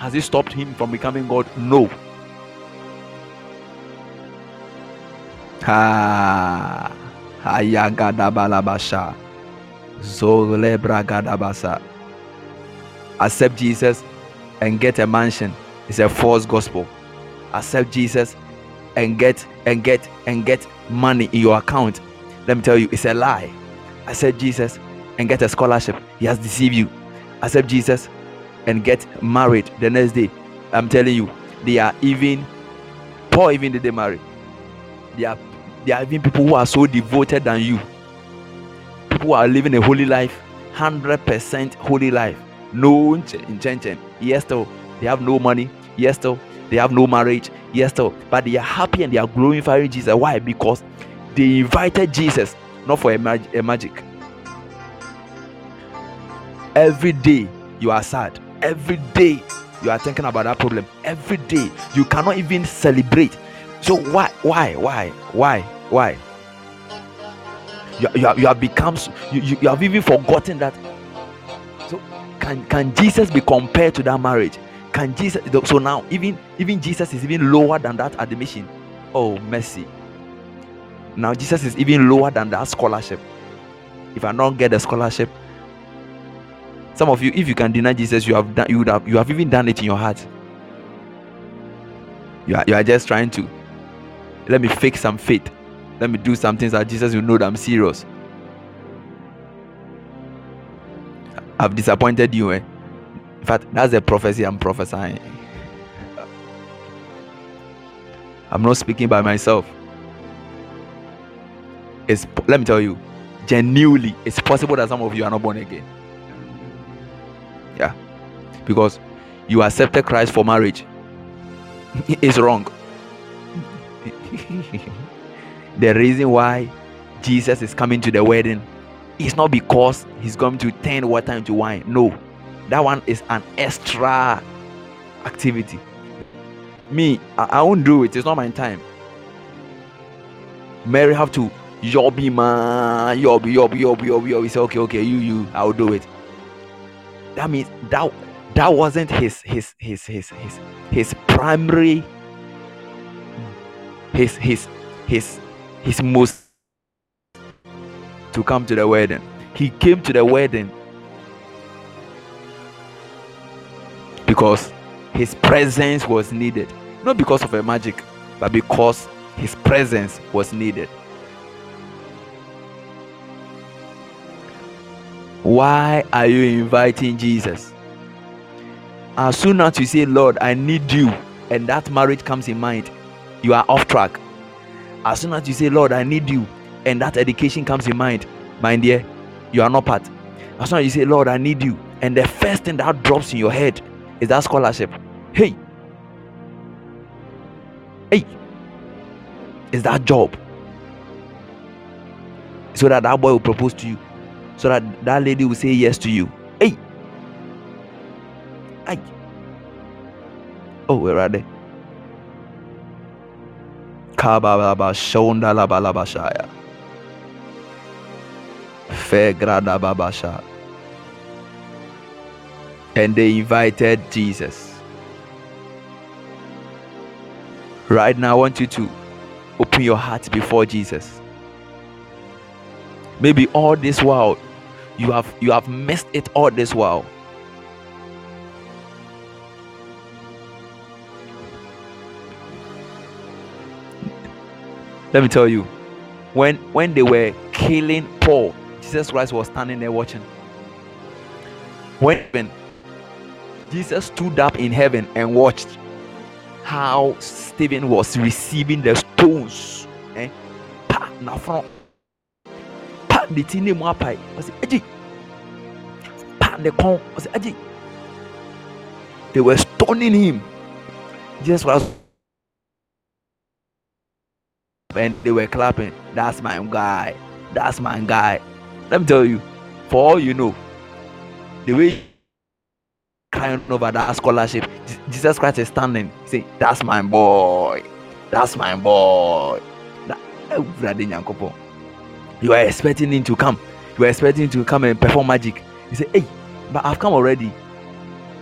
S2: Has it stopped him from becoming God? No. Accept Jesus and get a mansion. It's a false gospel. Accept Jesus and get and get and get money in your account. Let me tell you, it's a lie. Accept Jesus and get a scholarship. He has deceived you. Accept Jesus and get married the next day. I'm telling you, they are even poor even did they marry. They are there are even people who are so devoted than you. People who are living a holy life, hundred percent holy life. No intention. Yes, though they have no money. Yes, though they have no marriage. Yes, though, but they are happy and they are glorifying Jesus. Why? Because they invited Jesus not for a, mag- a magic. Every day you are sad. Every day you are thinking about that problem. Every day you cannot even celebrate. So why, why, why, why, why? You, you, have, you have become, you, you, you have even forgotten that. So can, can Jesus be compared to that marriage? Can Jesus? So now even even Jesus is even lower than that admission. Oh mercy. Now Jesus is even lower than that scholarship. If I don't get the scholarship, some of you, if you can deny Jesus, you have done you would have you have even done it in your heart. You are, you are just trying to let me fake some faith. Let me do some things that Jesus will know that I'm serious. I've disappointed you, eh? In fact, that's the prophecy I'm prophesying. I'm not speaking by myself. It's let me tell you, genuinely, it's possible that some of you are not born again. Because you accepted Christ for marriage. it's wrong. the reason why Jesus is coming to the wedding is not because he's going to turn water into wine. No. That one is an extra activity. Me I, I won't do it. It's not my time. Mary have to yobby man yobby yobby yobby yobby yobby. Say okay okay you you i'll do it. That means that that wasn't his his his his his his primary his his his his most to come to the wedding he came to the wedding because his presence was needed. Not because of a magic, but because his presence was needed. Why are you inviting Jesus? As soon as you say, Lord, I need you, and that marriage comes in mind, you are off track. As soon as you say, Lord, I need you, and that education comes in mind, my dear, you are not part. As soon as you say, Lord, I need you, and the first thing that drops in your head is that scholarship. Hey, hey, is that job? So that that boy will propose to you, so that that lady will say yes to you. Hey, oh, where are they? And they invited Jesus. Right now, I want you to open your heart before Jesus. Maybe all this while you have you have missed it all this while. Let me tell you, when when they were killing Paul, Jesus Christ was standing there watching. When Jesus stood up in heaven and watched how Stephen was receiving the stones. Eh? Pa na front. Pa the. Pa the. They were stoning him. Jesus was and they were clapping. That's my guy. That's my guy. Let me tell you, for all you know, the way crying over that scholarship. Jesus Christ is standing, say, That's my boy. That's my boy. You are expecting him to come. You are expecting him to come and perform magic. He said, Hey, but I've come already.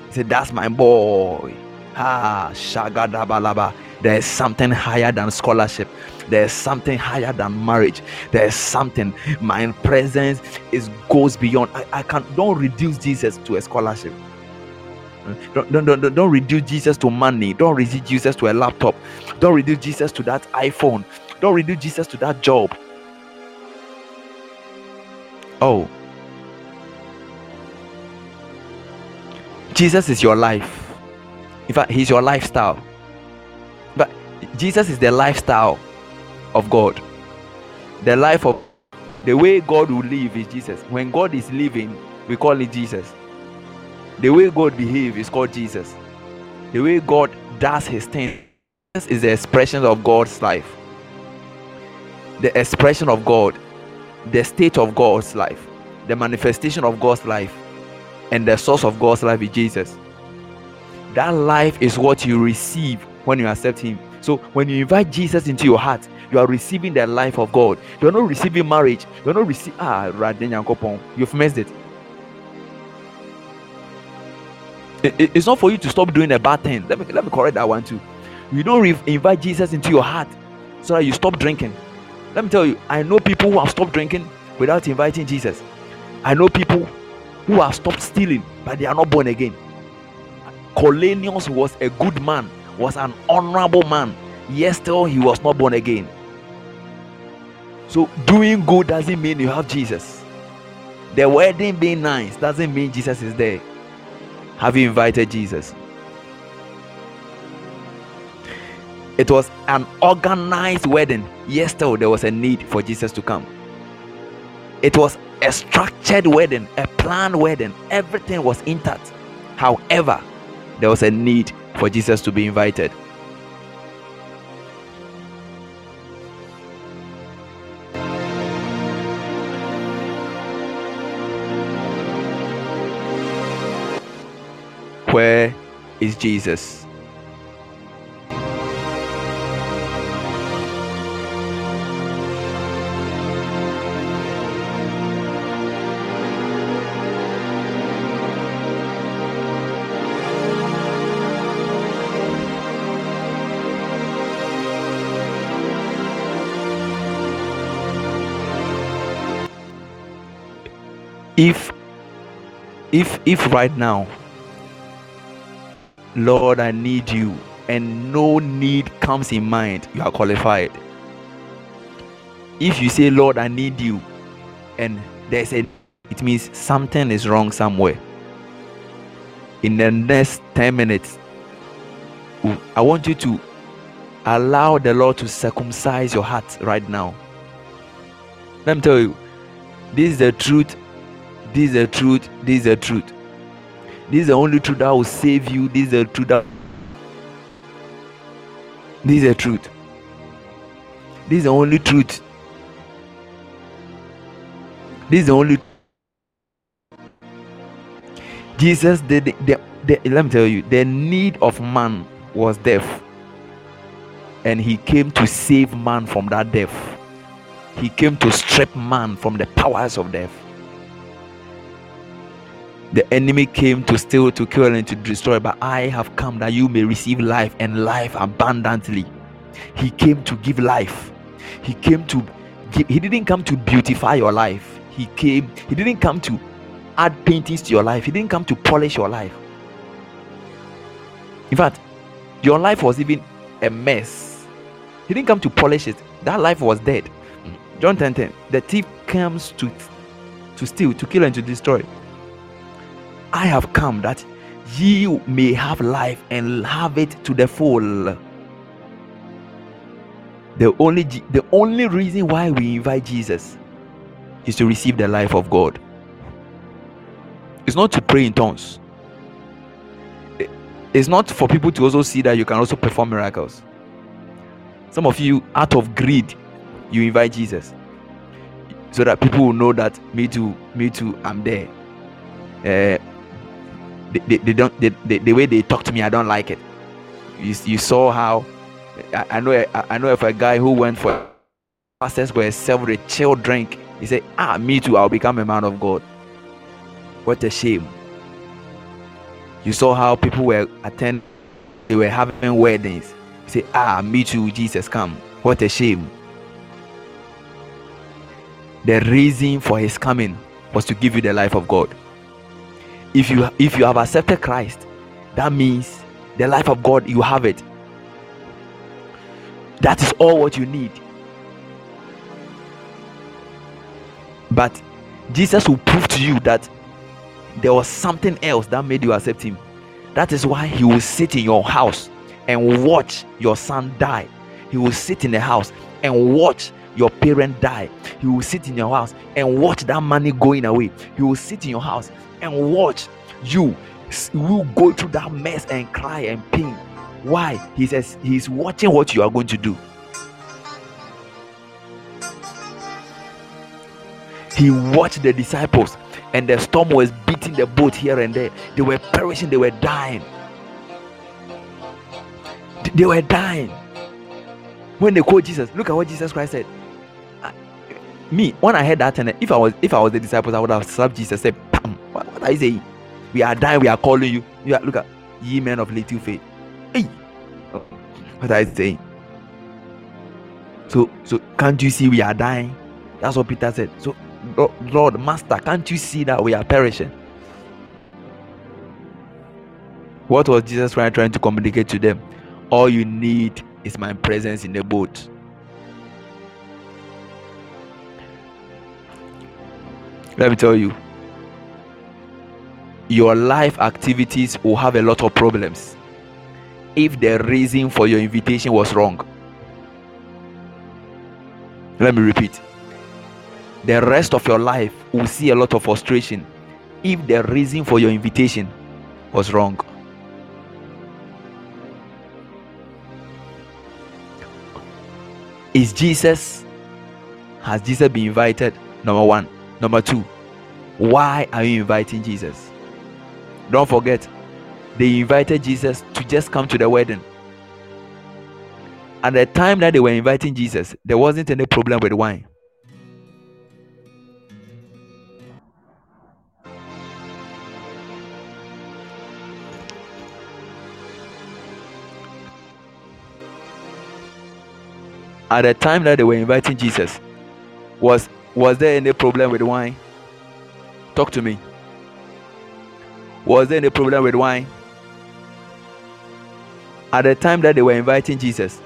S2: He said, That's my boy. Ah, shagadabalaba. There's something higher than scholarship. There's something higher than marriage. There's something. My presence is goes beyond. I, I can't don't reduce Jesus to a scholarship. Hmm? Don't, don't, don't, don't reduce Jesus to money. Don't reduce Jesus to a laptop. Don't reduce Jesus to that iPhone. Don't reduce Jesus to that job. Oh. Jesus is your life. In fact, He's your lifestyle. But Jesus is the lifestyle of God. The life of the way God will live is Jesus. When God is living, we call it Jesus. The way God behaves is called Jesus. The way God does his thing is the expression of God's life. The expression of God, the state of God's life, the manifestation of God's life, and the source of God's life is Jesus. That life is what you receive when you accept Him. So when you invite Jesus into your heart, you are receiving the life of God. You are not receiving marriage. You are not receiving ah You've missed it. it's not for you to stop doing a bad thing. Let me let me correct that one too. You don't re- invite Jesus into your heart so that you stop drinking. Let me tell you, I know people who have stopped drinking without inviting Jesus. I know people who have stopped stealing, but they are not born again. Cornelius was a good man, was an honorable man, yet still he was not born again. So doing good doesn't mean you have Jesus. The wedding being nice doesn't mean Jesus is there. Have you invited Jesus? It was an organized wedding. Yes, still there was a need for Jesus to come. It was a structured wedding, a planned wedding. Everything was intact. However, there was a need for Jesus to be invited. Where is Jesus? if if if right now Lord, I need you, and no need comes in mind, you are qualified. If you say, Lord, I need you, and there's a it means something is wrong somewhere. In the next 10 minutes, I want you to allow the Lord to circumcise your heart right now. Let me tell you, this is the truth, this is the truth, this is the truth. This is the only truth that will save you. This is the truth that. This is the truth. This is the only truth. This is the only. Jesus. The, the, the, let me tell you, the need of man was death, and he came to save man from that death. He came to strip man from the powers of death. The enemy came to steal, to kill, and to destroy, but I have come that you may receive life and life abundantly. He came to give life. He came to give, he didn't come to beautify your life. He came, he didn't come to add paintings to your life. He didn't come to polish your life. In fact, your life was even a mess. He didn't come to polish it. That life was dead. John 10 10. The thief comes to to steal, to kill, and to destroy. I have come that ye may have life and have it to the full. The only the only reason why we invite Jesus is to receive the life of God. It's not to pray in tongues. It's not for people to also see that you can also perform miracles. Some of you, out of greed, you invite Jesus so that people will know that me too, me too, I'm there. Uh, they, they, they don't they, they, the way they talk to me i don't like it you, you saw how I, I know I, I know of a guy who went for pastors were served a chill drink he said ah me too i'll become a man of god What a shame. You saw how people were attend they were having weddings. You say, ah, me too, Jesus come. What a shame. The reason for his coming was to give you the life of God. If you if you have accepted Christ, that means the life of God, you have it. That is all what you need. But Jesus will prove to you that there was something else that made you accept him. That is why he will sit in your house and watch your son die. He will sit in the house and watch your parent die. He will sit in your house and watch that money going away. He will sit in your house and watch you will go through that mess and cry and pain. Why? He says he's watching what you are going to do. He watched the disciples and the storm was beating the boat here and there. They were perishing, they were dying. They were dying. When they called Jesus, look at what Jesus Christ said. Me, when I heard that, and if I was if I was the disciples, I would have slapped Jesus. Said, "Pam, what, what are you saying? We are dying. We are calling you. You are, look at ye men of little faith. Hey, what are you saying? So, so can't you see we are dying? That's what Peter said. So Lord, Master, can't you see that we are perishing? What was Jesus trying to communicate to them? All you need is my presence in the boat. Let me tell you, your life activities will have a lot of problems if the reason for your invitation was wrong. Let me repeat the rest of your life will see a lot of frustration if the reason for your invitation was wrong. Is Jesus, has Jesus been invited? Number one. Number two, why are you inviting Jesus? Don't forget, they invited Jesus to just come to the wedding. At the time that they were inviting Jesus, there wasn't any problem with wine. at the time that they were inviting Jesus, was was there any problem with wine? Talk to me. Was there any problem with wine? At the time that they were inviting Jesus,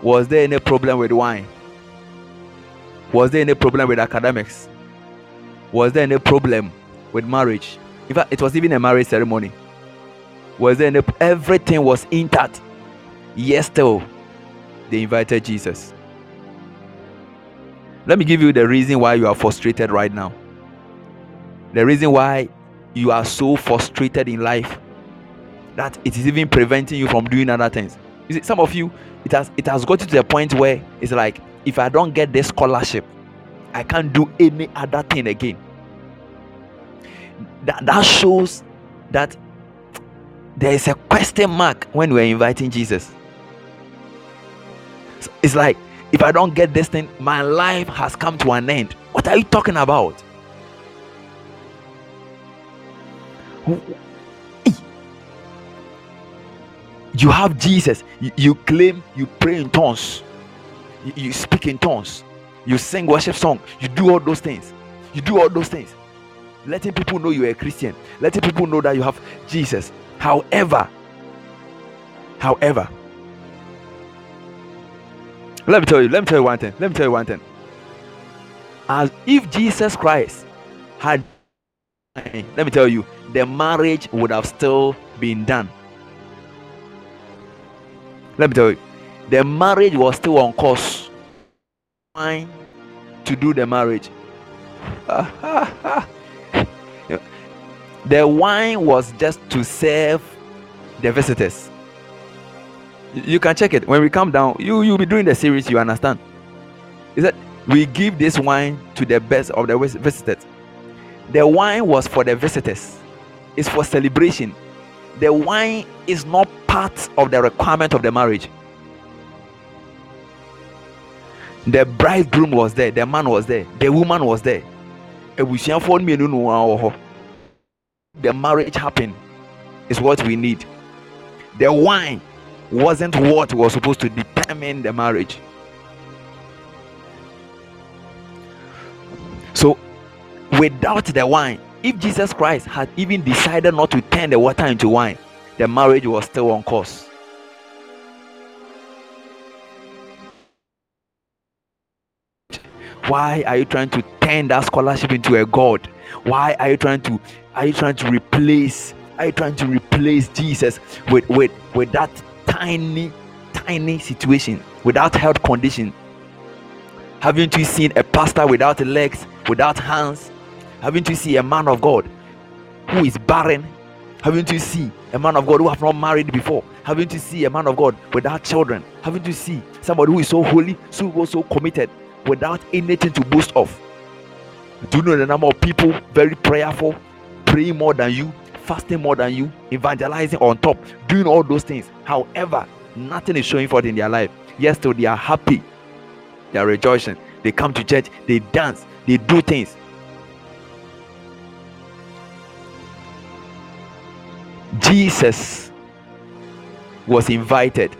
S2: was there any problem with wine? Was there any problem with academics? Was there any problem with marriage? In fact, it was even a marriage ceremony. Was there any everything was intact? Yes, still they invited Jesus. Let me give you the reason why you are frustrated right now. The reason why you are so frustrated in life that it is even preventing you from doing other things. You see, some of you, it has it has gotten to the point where it's like, if I don't get this scholarship, I can't do any other thing again. That that shows that there is a question mark when we're inviting Jesus. It's like, if I don't get this thing, my life has come to an end. What are you talking about? You have Jesus. You, claim you pray in tongues. You, you speak in tongues. You sing worship song. You do all those things. You do all those things. Letting people know you're a Christian. Letting people know that you have Jesus. However, however, let me tell you, let me tell you one thing. Let me tell you one thing. As if Jesus Christ had, let me tell you, the marriage would have still been done. Let me tell you, the marriage was still on course. Fine to do the marriage. the wine was just to serve the visitors. You can check it when we come down. You you'll be doing the series. You understand? Is that we give this wine to the best of the visitors. The wine was for the visitors. It's for celebration. The wine is not part of the requirement of the marriage. The bridegroom was there. The man was there. The woman was there. the marriage happened is what we need. The wine wasn't what was supposed to determine the marriage. So, without the wine, if Jesus Christ had even decided not to turn the water into wine, the marriage was still on course. Why are you trying to turn that scholarship into a god? Why are you trying to are you trying to replace are you trying to replace Jesus with with with that tiny tiny situation without health condition? Haven't you seen a pastor without legs, without hands? Haven't you seen a man of God who is barren? Haven't you seen a man of God who have not married before? Haven't you seen a man of God without children? Haven't you seen somebody who is so holy, so so committed, without anything to boast of? Do you know the number of people very prayerful, praying more than you, fasting more than you, evangelizing on top, doing all those things? However, nothing is showing forth in their life. Yes, still they are happy, they are rejoicing, they come to church, they dance, they do things. Jesus was invited.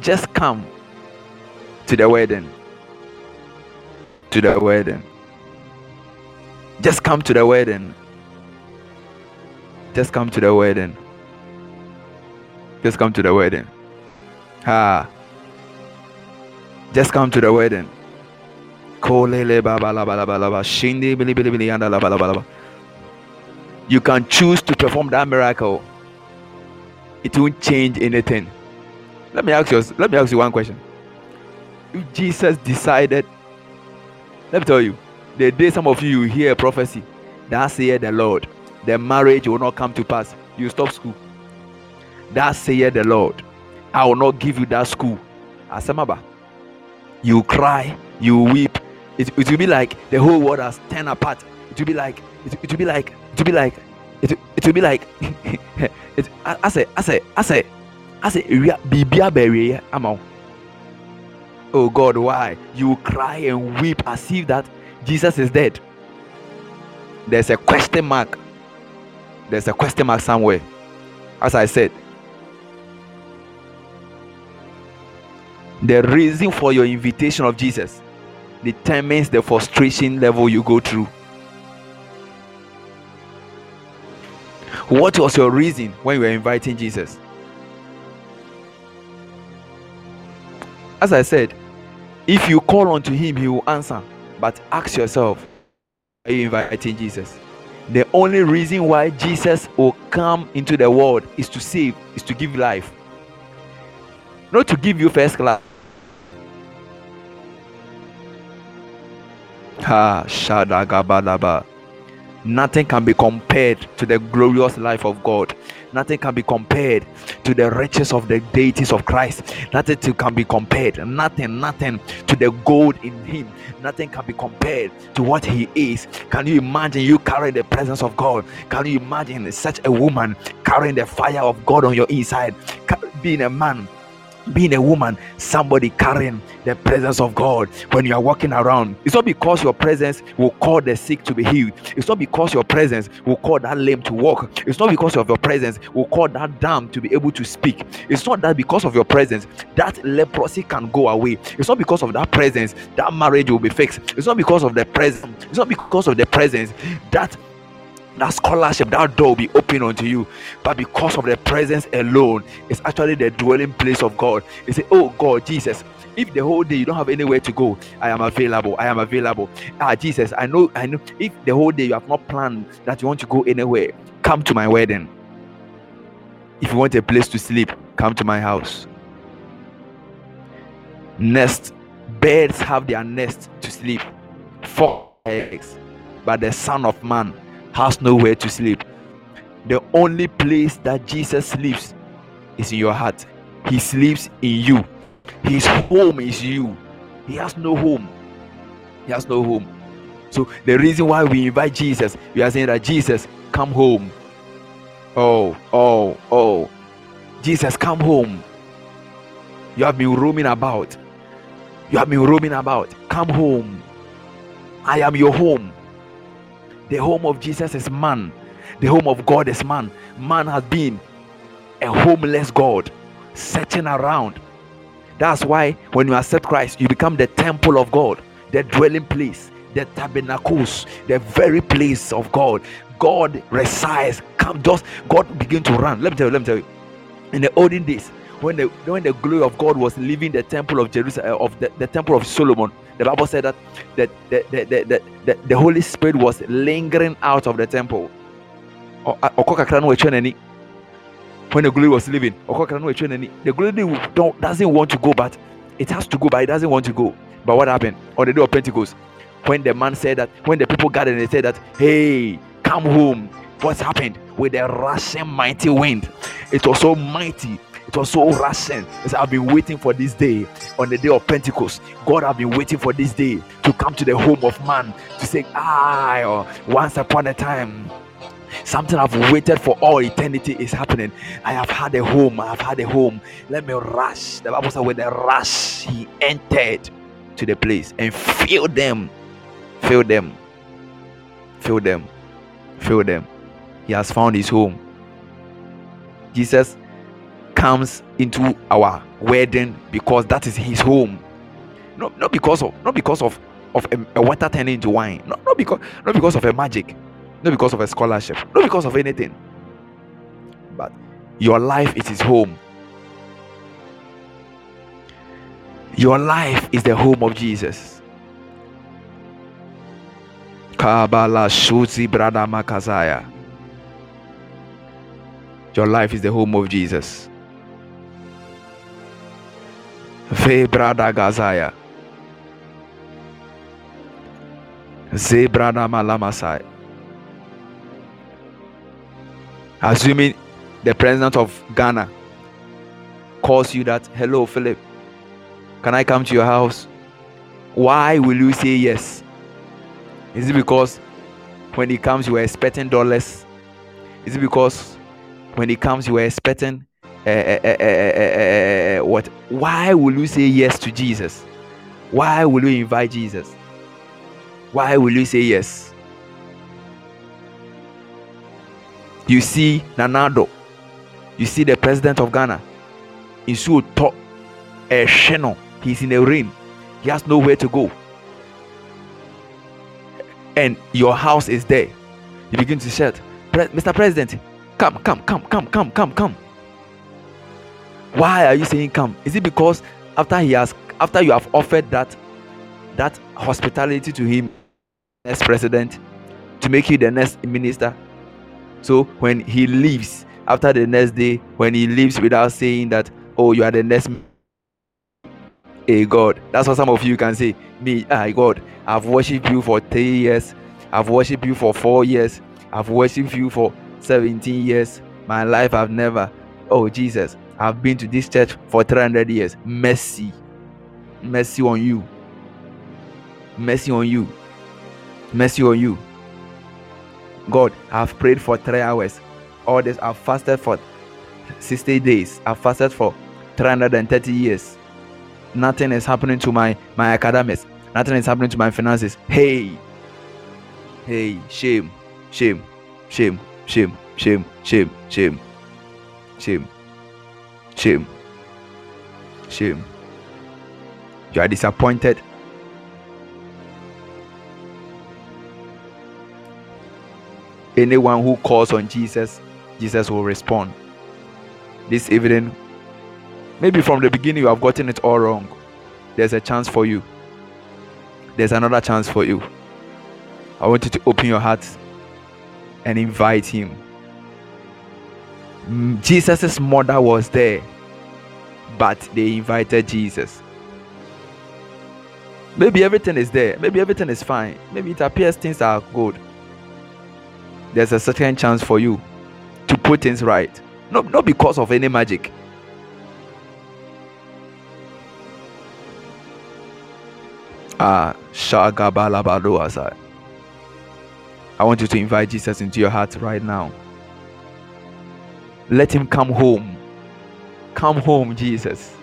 S2: Just come to the wedding. To the wedding. Just come to the wedding. Just come to the wedding. Just come to the wedding. Ah. Just come to the wedding. You can choose to perform that miracle. It won't change anything. Let me ask you. Let me ask you one question. If Jesus decided, let me tell you, the day some of you hear a prophecy, that's here the Lord, the marriage will not come to pass. You stop school. That saith the Lord, I will not give you that school. Asamaba. You cry, you weep. It, it will be like the whole world has turned apart. It will be like it, it will be like it will be like it, it will be like it, I, say I say I say I say berry amount. Oh God, why you cry and weep as if that Jesus is dead. There's a question mark. There's a question mark somewhere. As I said, the reason for your invitation of Jesus determines the frustration level you go through. What was your reason when you were inviting Jesus? As I said, if you call unto him, he will answer. But ask yourself are you inviting Jesus? The only reason why Jesus will come into the world is to save, is to give life, not to give you first class. Ha, shadagabalaba. Nothing can be compared to the glorious life of God. Nothing can be compared to the riches of the deities of Christ. Nothing can be compared. Nothing, nothing to the gold in Him. Nothing can be compared to what He is. Can you imagine you carrying the presence of God? Can you imagine such a woman carrying the fire of God on your inside? Being a man being a woman, somebody carrying the presence of God when you are walking around. It's not because your presence will call the sick to be healed. It's not because your presence will call that lame to walk. It's not because of your presence will call that dumb to be able to speak. It's not that because of your presence that leprosy can go away. It's not because of that presence that marriage will be fixed. It's not because of the presence. It's not because of the presence that that scholarship, that door will be open unto you. But because of the presence alone, it's actually the dwelling place of God. You say, Oh God, Jesus, if the whole day you don't have anywhere to go, I am available. I am available. Ah, Jesus, I know, I know. If the whole day you have not planned that you want to go anywhere, come to my wedding. If you want a place to sleep, come to my house. Nest birds have their nest to sleep, four eggs, but the Son of Man has nowhere to sleep. The only place that Jesus sleeps is in your heart. He sleeps in you. His home is you. He has no home. He has no home. So the reason why we invite Jesus, we are saying that Jesus, come home. Oh, oh, oh. Jesus, come home. You have been roaming about. You have been roaming about. Come home. I am your home. The home of Jesus is man. The home of God is man. Man has been a homeless God, searching around. That's why when you accept Christ, you become the temple of God, the dwelling place, the tabernacles, the very place of God. God resides. Come, just God begin to run. Let me tell you. Let me tell you. In the olden days, when the when the glory of God was leaving the temple of Jerusalem, of the, the temple of Solomon, the Bible said that that the, the, the, the, the Holy Spirit was lingering out of the temple. When the glory was leaving, the glory doesn't want to go, but it has to go, but it doesn't want to go. But what happened on the day of Pentecost? When the man said that, when the people gathered and they said that, hey, come home. What's happened with the rushing mighty wind? It was so mighty it was so rushing. It's, I've been waiting for this day on the day of Pentecost. God, I've been waiting for this day to come to the home of man to say, Ah, oh, once upon a time, something I've waited for all eternity is happening. I have had a home. I have had a home. Let me rush. The Bible said, with a rush, he entered to the place and filled them. Filled them. Filled them. Filled them. He has found his home. Jesus comes into our wedding because that is his home. Not, not because of not because of of a, a water turning into wine. Not, not because not because of a magic, not because of a scholarship, not because of anything. But your life is his home. Your life is the home of Jesus. Kabala Shuzi Brada Makazaya. Your life is the home of Jesus. Vebrada Gazaya. Zebrada Malamasai. Assuming the president of Ghana calls you that, hello, Philip, can I come to your house? Why will you say yes? Is it because when he comes you are expecting dollars? Is it because when he comes you are expecting what? Why will you say yes to jesus? Why will you invite jesus? Why will you say yes? You see nanado. You see the president of ghana. Nsuo tɔ ɛhwɛ no. He's in the rain. He has nowhere to go. And your house is there. You begin to shout mr president come come come come come come come why are you saying come is it because after he has after you have offered that that hospitality to him as president to make you the next minister? So when he leaves after the next day when he leaves without saying that oh you are the next a god. That's what some of you can say me ah god i've worshipped you for three years. I've worshipped you for four years. I've worshipped you for 17 years. My life i've never oh jesus I've been to this church for 300 years. Mercy. Mercy on you. Mercy on you. Mercy on you. God, I've prayed for three hours. All this, I've fasted for 60 days. I've fasted for 330 years. Nothing is happening to my, my academics. Nothing is happening to my finances. Hey, hey, shame, shame, shame, shame, shame, shame, shame, shame. Shame. Shame. You are disappointed. Anyone who calls on Jesus, Jesus will respond. This evening, maybe from the beginning you have gotten it all wrong. There's a chance for you. There's another chance for you. I want you to open your heart and invite Him Jesus' mother was there, but they invited Jesus. Maybe everything is there. Maybe everything is fine. Maybe it appears things are good. There's a certain chance for you to put things right. Not, not because of any magic. Ah, I want you to invite Jesus into your heart right now. Let him come home. Come home, Jesus.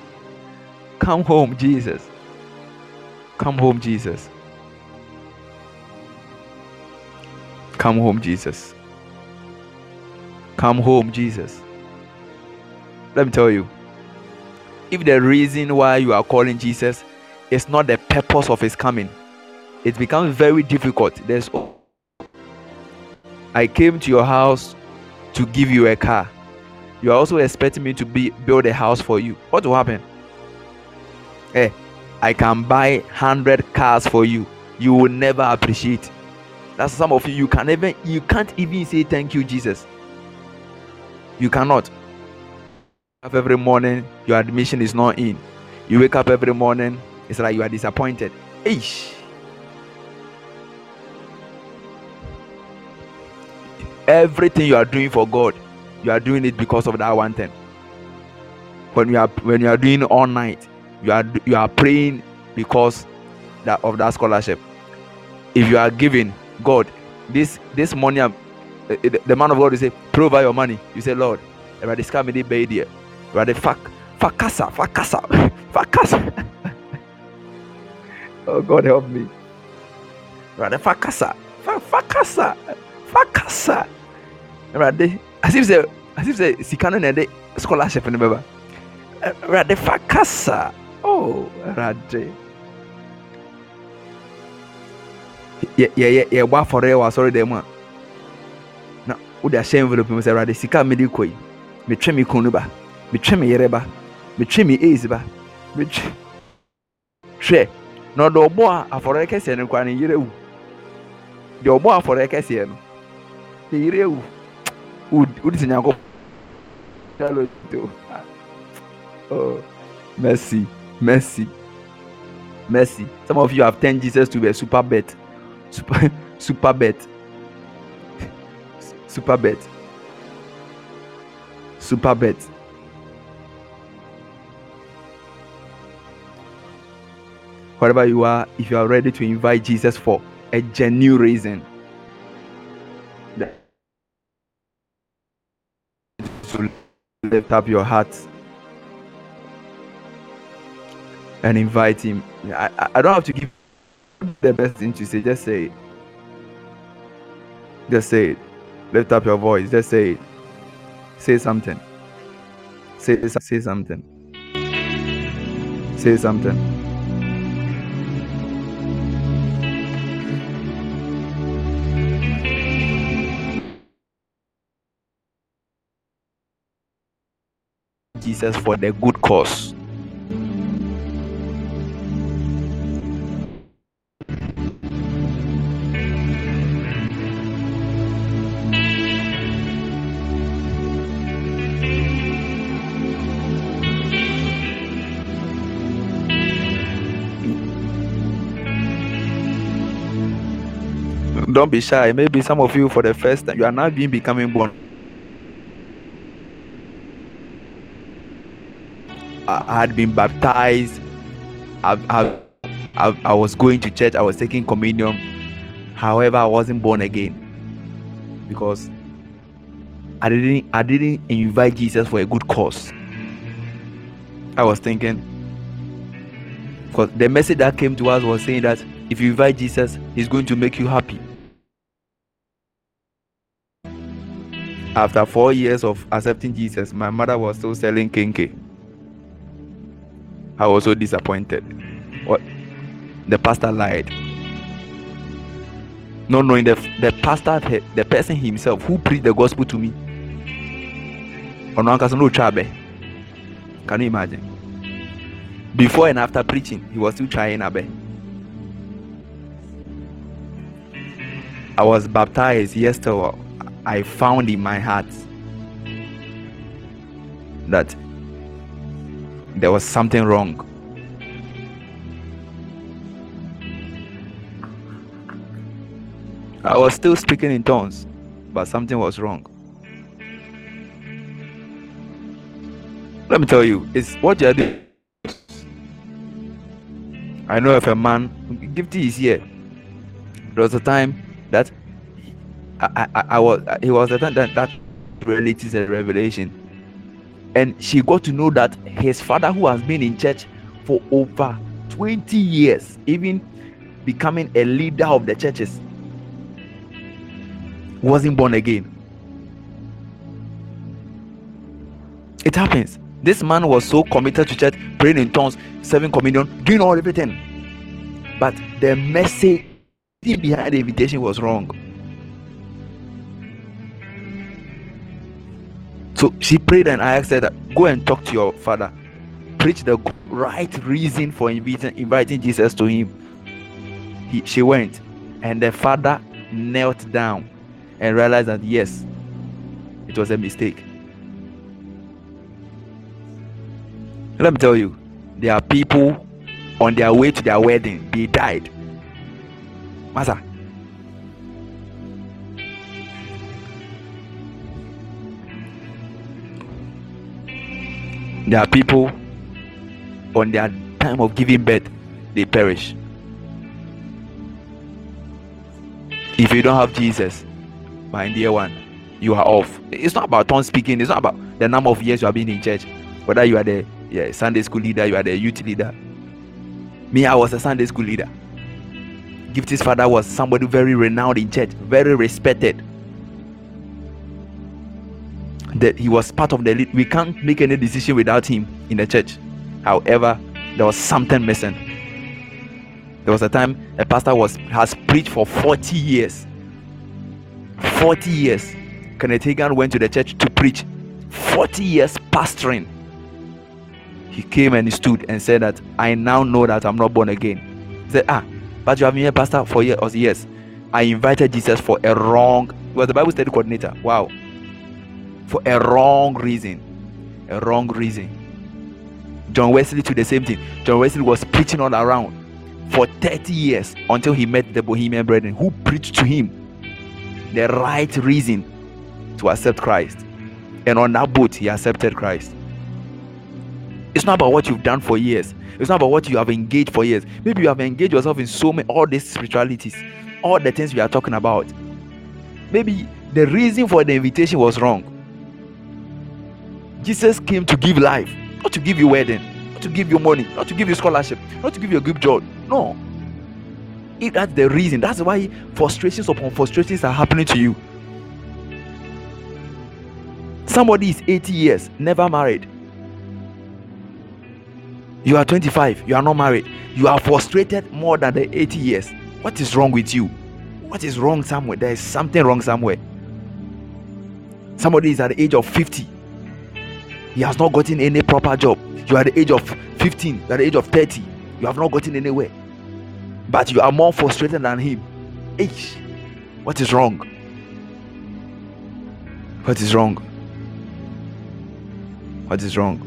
S2: Come home, Jesus. Come home, Jesus. Come home, Jesus. Come home, Jesus. Let me tell you if the reason why you are calling Jesus is not the purpose of his coming, it becomes very difficult. There's I came to your house to give you a car. You are also expecting me to be build a house for you. What will happen? Hey, eh, I can buy hundred cars for you. You will never appreciate. That's some of you. You can even you can't even say thank you, Jesus. You cannot every morning, your admission is not in. You wake up every morning, it's like you are disappointed. Ish. Everything you are doing for God, you are doing it because of that one thing. When you are when you are doing all night, you are you are praying because that of that scholarship. If you are giving God this this money, uh, the man of God will say, "Provide your money." You say, "Lord, I discover me the Ready? Fuck. Fakasa. Fakasa. Fakasa. oh, God help me. Fakasa. Fakasa. Fakasa. Ready? As if say, as if say, sikano na de scholarship ni baba. Ready? Fakasa. Oh, ready. yɛ yɛ yɛbɔ afɔre wɔ asɔre dɛm a na wode ahyɛ envelope mu sɛ awurade sika a mede kɔ yi metwe me kunu ba metwe me yere ba metwe me ace ba metwe hwɛ na ɔde ɔbɔ a afɔre kɛseɛ no nkwa ne yere wu deɛ ɔbɔ afɔre kɛseɛ no ne yere wu wodi sɛ oh mercy mercy mercy. Some of you have turned jesus to be a super bet. Super super bet. Super bet. Super bet. Wherever you are, if you are ready to invite Jesus for a genuine reason, to lift up your heart and invite Him. I, I don't have to give the best thing to say, just say it. Just say it. Lift up your voice, just say it. Say something. Say, say something. Say something. Jesus for the good cause. Don't be shy. Maybe some of you, for the first time, you are now being becoming born I had been baptized. I, I, I, was going to church. I was taking communion. However, I wasn't born again because I didn't I didn't invite Jesus for a good cause. I was thinking because the message that came to us was saying that if you invite Jesus, he's going to make you happy. After four years of accepting Jesus, my mother was still selling kenkey. I was so disappointed. What? The pastor lied. Not knowing the, the pastor, the person himself who preached the gospel to me. Can you imagine? Before and after preaching, he was still trying abe. I was baptized yesterday. I found in my heart that there was something wrong. I was still speaking in tongues, but something was wrong. Let me tell you, it's what you're doing. I know if a man, Gifty is here. There was a time that I, I, I was, he was a time that, that relates a revelation and she got to know that his father who has been in church for over 20 years even becoming a leader of the churches wasn't born again It happens. This man was so committed to church, praying in tongues, serving communion, doing all everything. But the message behind the invitation was wrong. So she prayed and I asked her go and talk to your father. Preach the right reason for inviting, inviting Jesus to him. He, she went and the father knelt down and realized that yes, it was a mistake. Let me tell you, there are people on their way to their wedding, they died. Master. There are people on their time of giving birth, they perish. If you don't have Jesus, my dear one, you are off. It's not about tongue speaking, it's not about the number of years you have been in church, whether you are the yeah, Sunday school leader, you are the youth leader. Me, I was a Sunday school leader. Gifty's father was somebody very renowned in church, very respected. That he was part of the elite. We can't make any decision without him in the church. However, there was something missing. There was a time a pastor was has preached for 40 years. 40 years. Kenneth Hagin went to the church to preach. 40 years pastoring he came and he stood and said that I now know that I'm not born again. He said, Ah, but you have been here, Pastor, for years. I invited Jesus for a wrong. Was the Bible study coordinator. Wow. For a wrong reason. A wrong reason. John Wesley to the same thing. John Wesley was preaching all around for 30 years until he met the Bohemian Brethren who preached to him the right reason to accept Christ. And on that boat, he accepted Christ. It's not about what you've done for years. It's not about what you have engaged for years. Maybe you have engaged yourself in so many all these spiritualities, all the things we are talking about. Maybe the reason for the invitation was wrong. Jesus came to give life, not to give you wedding, not to give you money, not to give you scholarship, not to give you a good job. No. If that's the reason, that's why frustrations upon frustrations are happening to you. Somebody is 80 years, never married you are 25, you are not married, you are frustrated more than the 80 years. What is wrong with you? What is wrong somewhere? There is something wrong somewhere. Somebody is at the age of 50, he has not gotten any proper job. You are the age of 15, you are the age of 30, you have not gotten anywhere, but you are more frustrated than him. H, what is wrong? What is wrong? What is wrong?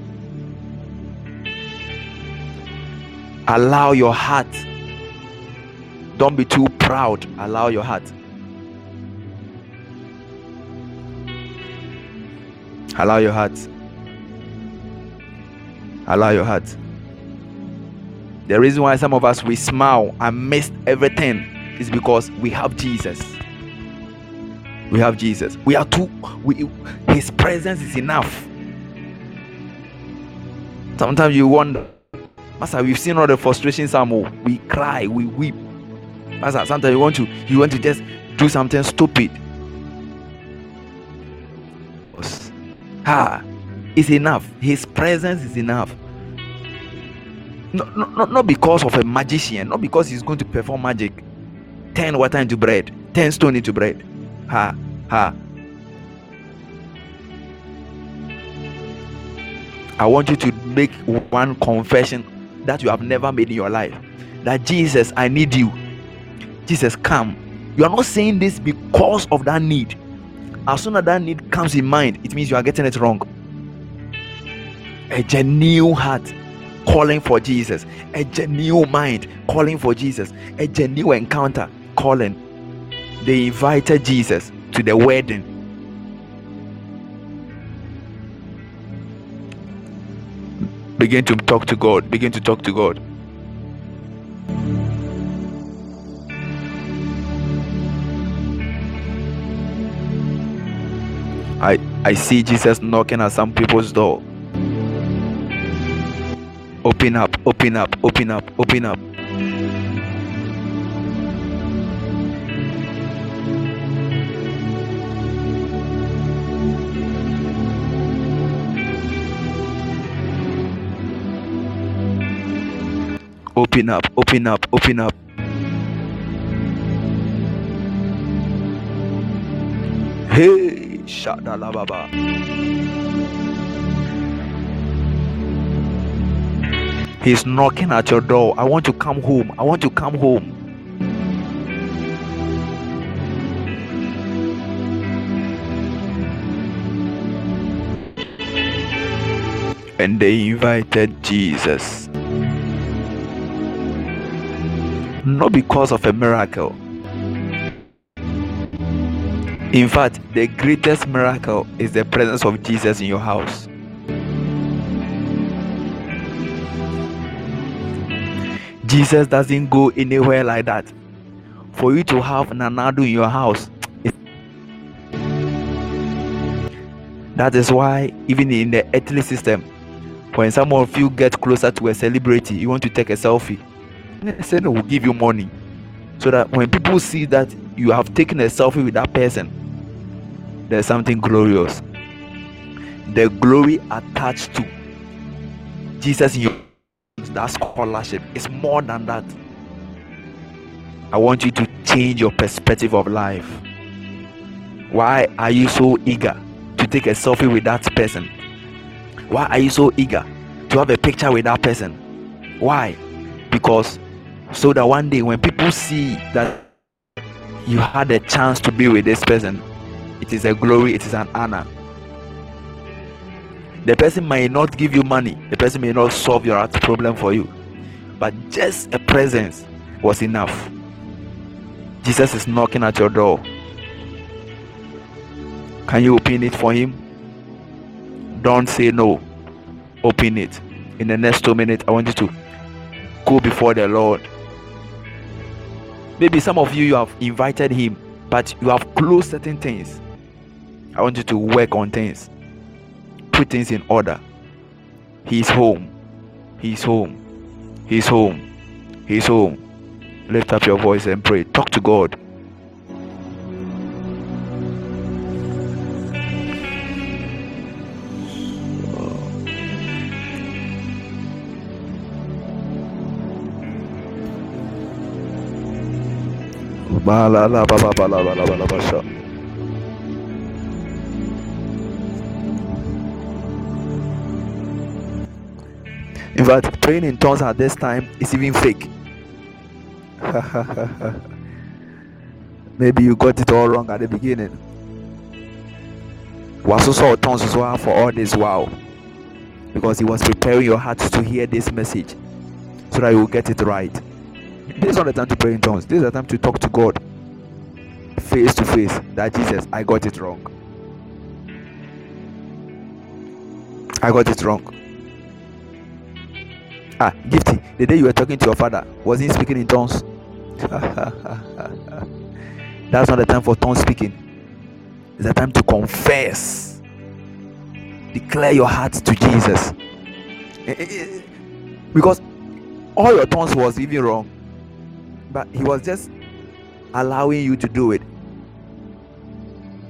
S2: Allow your heart. Don't be too proud. Allow your heart. Allow your heart. Allow your heart. The reason why some of us we smile and miss everything is because we have Jesus. We have Jesus. We are too. We, his presence is enough. Sometimes you wonder Master, we've seen all the frustrations some we cry, we weep. Master, sometimes you want to you want to just do something stupid. Ah, it's enough. His presence is enough. Not, not, not because of a magician, not because he's going to perform magic. Turn water into bread, turn stone into bread. Ha, ha. I want you to make one confession that you have never made in your life. That Jesus, I need you. Jesus, come. You are not saying this because of that need. As soon as that need comes in mind, it means you are getting it wrong. A genuine heart calling for Jesus, a genuine mind calling for Jesus, a genuine encounter calling. They invited Jesus to the wedding Begin to talk to God. Begin to talk to God. I I see Jesus knocking at some people's door. Open up, open up, open up, open up. Open up, open up, open up. Hey, Shadalababa. He's knocking at your door. I want to come home. I want to come home. And they invited Jesus. Not because of a miracle. In fact, the greatest miracle is the presence of Jesus in your house. Jesus doesn't go anywhere like that. For you to have Nana Addo in your house, that is why even in the earthly system, when some of you get closer to a celebrity, you want to take a selfie. No, will give you money, so that when people see that you have taken a selfie with that person, there's something glorious. The glory attached to Jesus in your that scholarship is more than that. I want you to change your perspective of life. Why are you so eager to take a selfie with that person? Why are you so eager to have a picture with that person? Why? Because so that one day when people see that you had a chance to be with this person, it is a glory, it is an honor. The person may not give you money, the person may not solve your heart problem for you, but just a presence was enough. Jesus is knocking at your door. Can you open it for him? Don't say no. Open it. In the next two minutes, I want you to go before the Lord. Maybe some of you you have invited him, but you have closed certain things. I want you to work on things. Put things in order. He's home. He's home. He's home. He's home. Lift up your voice and pray. Talk to God. In fact, praying in tongues at this time is even fake. Maybe you got it all wrong at the beginning. Was also tongues as well for all this wow. Because he was preparing your heart to hear this message so that you will get it right. This is not the time to pray in tongues. This is the time to talk to God face to face that Jesus, I got it wrong. I got it wrong. Ah, Gifty, the day you were talking to your father, was he speaking in tongues? That's not the time for tongue speaking. It's the time to confess. Declare your heart to Jesus. Eh, eh, eh, Because all your tongues was even wrong. But he was just allowing you to do it.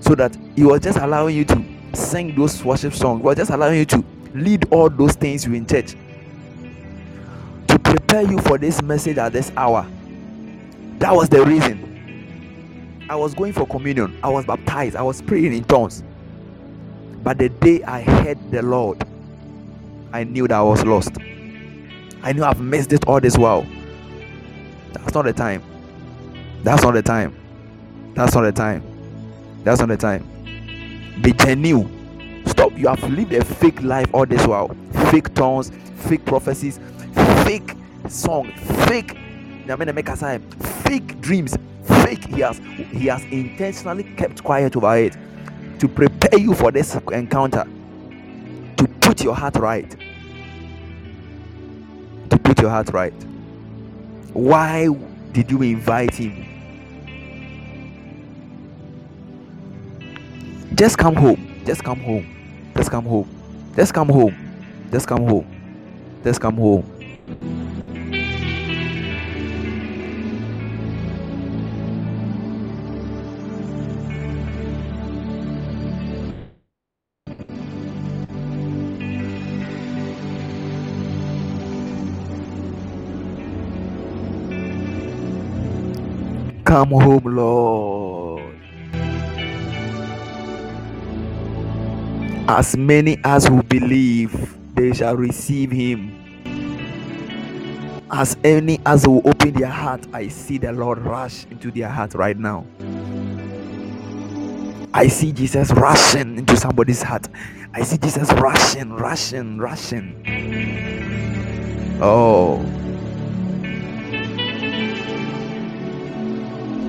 S2: So that he was just allowing you to sing those worship songs. He was just allowing you to lead all those things you in church. Prepare you for this message at this hour. That was the reason. I was going for communion. I was baptized. I was praying in tongues. But the day I heard the Lord, I knew that I was lost. I knew I've missed it all this while. That's not the time. That's not the time. That's not the time. That's not the time. Be genuine. Stop. You have lived a fake life all this while. Fake tongues, fake prophecies, fake song, fake fake dreams, fake. He has he has intentionally kept quiet over it to prepare you for this encounter. To put your heart right. To put your heart right. Why did you invite him? Just come home. Just come home. Just come home. Just come home. Just come home. Just come home. Come home, Lord. As many as who believe, they shall receive him. As any as will open their heart, I see the Lord rush into their heart right now. I see Jesus rushing into somebody's heart. I see Jesus rushing, rushing, rushing. Oh.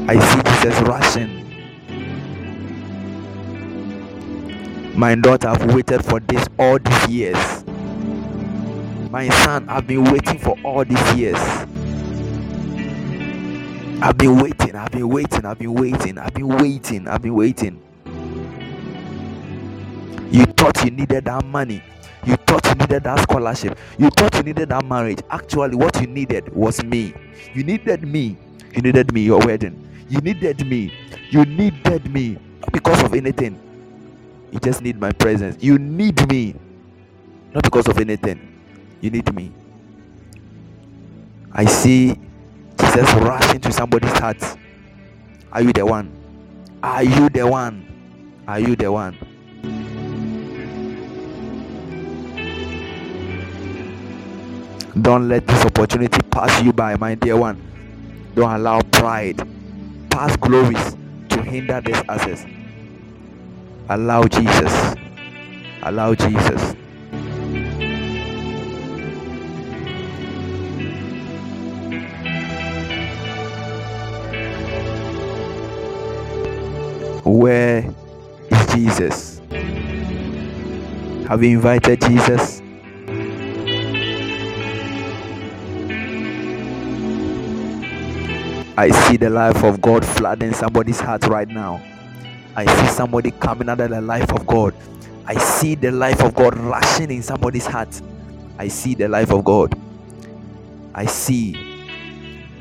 S2: I see Jesus rushing. My daughter, I've waited for this all these years. My son, I've been waiting for all these years. I've been waiting, I've been waiting, I've been waiting, I've been waiting, I've been waiting. You thought you needed that money. You thought you needed that scholarship. You thought you needed that marriage. Actually, what you needed was me. You needed me. You needed me, your wedding. You needed me. You needed me. Not because of anything. You just need my presence. You need me. Not because of anything. You need me. I see Jesus rush into somebody's heart. Are you the one? Are you the one? Are you the one? Don't let this opportunity pass you by, my dear one. Don't allow pride, past glories to hinder this access. Allow Jesus. Allow Jesus. Where is Jesus? Have you invited Jesus? I see the life of God flooding somebody's heart right now. I see somebody coming of the life of God. I see the life of God rushing in somebody's heart. I see the life of God. I see.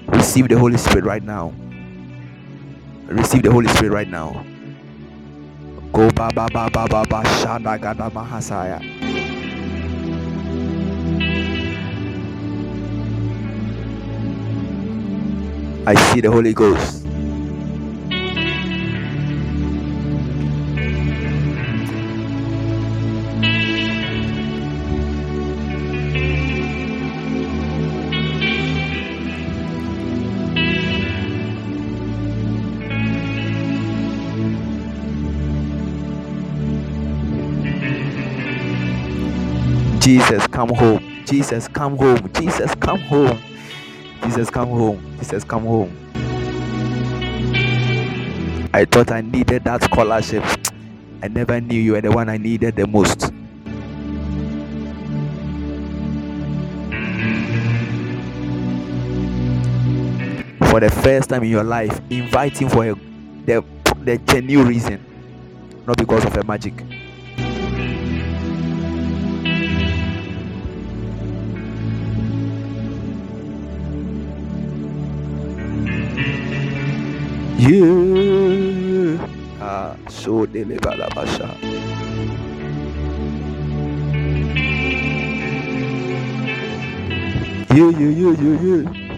S2: Receive the Holy Spirit right now. Receive the Holy Spirit right now. Go ba ba ba ba ba ba shanda gada mahasaya. I see the Holy Ghost. Jesus, come home. Jesus, come home. Jesus, come home. Jesus, come home. Jesus, come home. I thought I needed that scholarship. I never knew you were the one I needed the most. For the first time in your life, inviting for a, the, the genuine reason, not because of a magic. Yeah. Ah, so deliver la basha. Yeah, yeah, yeah, yeah, yeah.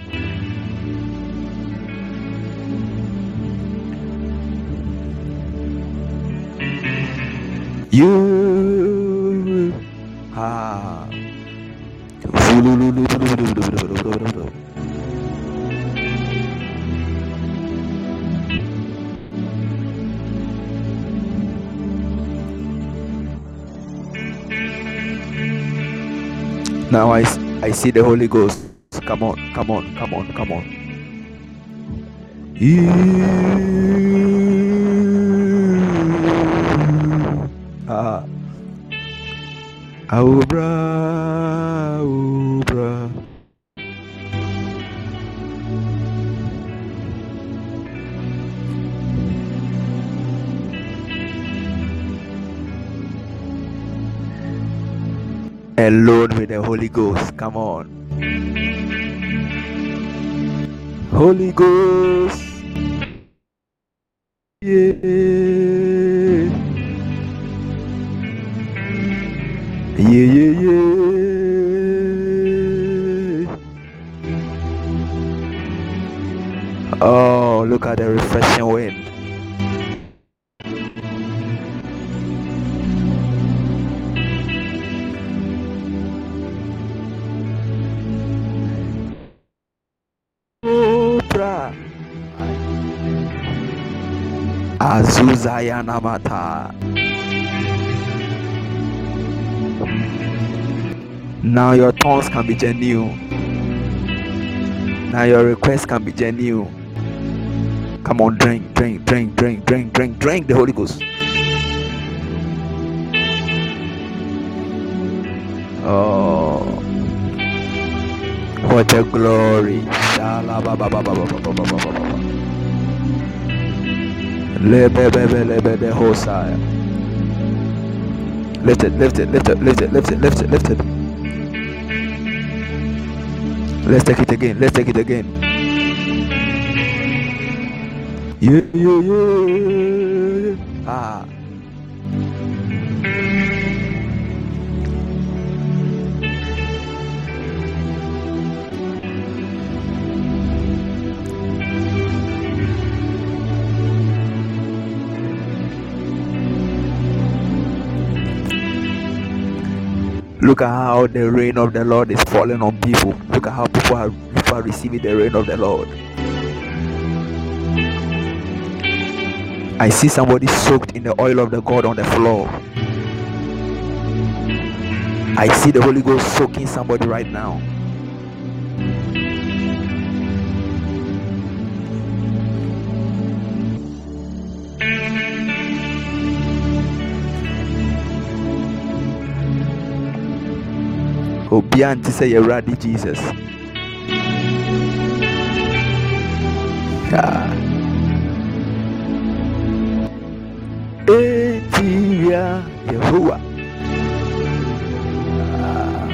S2: Now I, I see the Holy Ghost. Come on, come on, come on, come on. Yeah. Ah. Alone with the Holy Ghost. Come on. Holy Ghost. Yeah. Yeah, yeah, yeah. Oh, look at the refreshing wind. Now your tongues can be genuine. Now your requests can be genuine. Come on, drink, drink, drink, drink, drink, drink, drink the Holy Ghost. Oh, what a glory! It, lift it, lift it, lift it, lift it, lift it, lift it, lift it. Let's take it again. Let's take it again. Yeah, yeah, yeah. Ah. Look at how the rain of the Lord is falling on people. Look at how people are, people are receiving the rain of the Lord. I see somebody soaked in the oil of the God on the floor. I see the Holy Ghost soaking somebody right now. Obiara nte sɛ yɛwurade jesus. Etiria yehowa ah.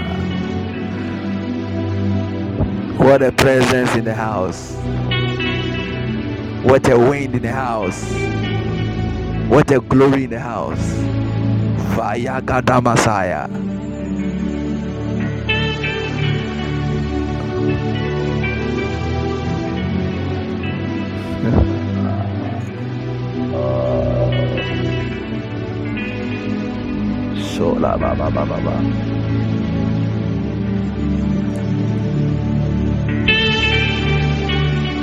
S2: what a presence in the house. What a wind in the house. What a glory in the house. Fire gada messiah So la ba ba ba ba ba.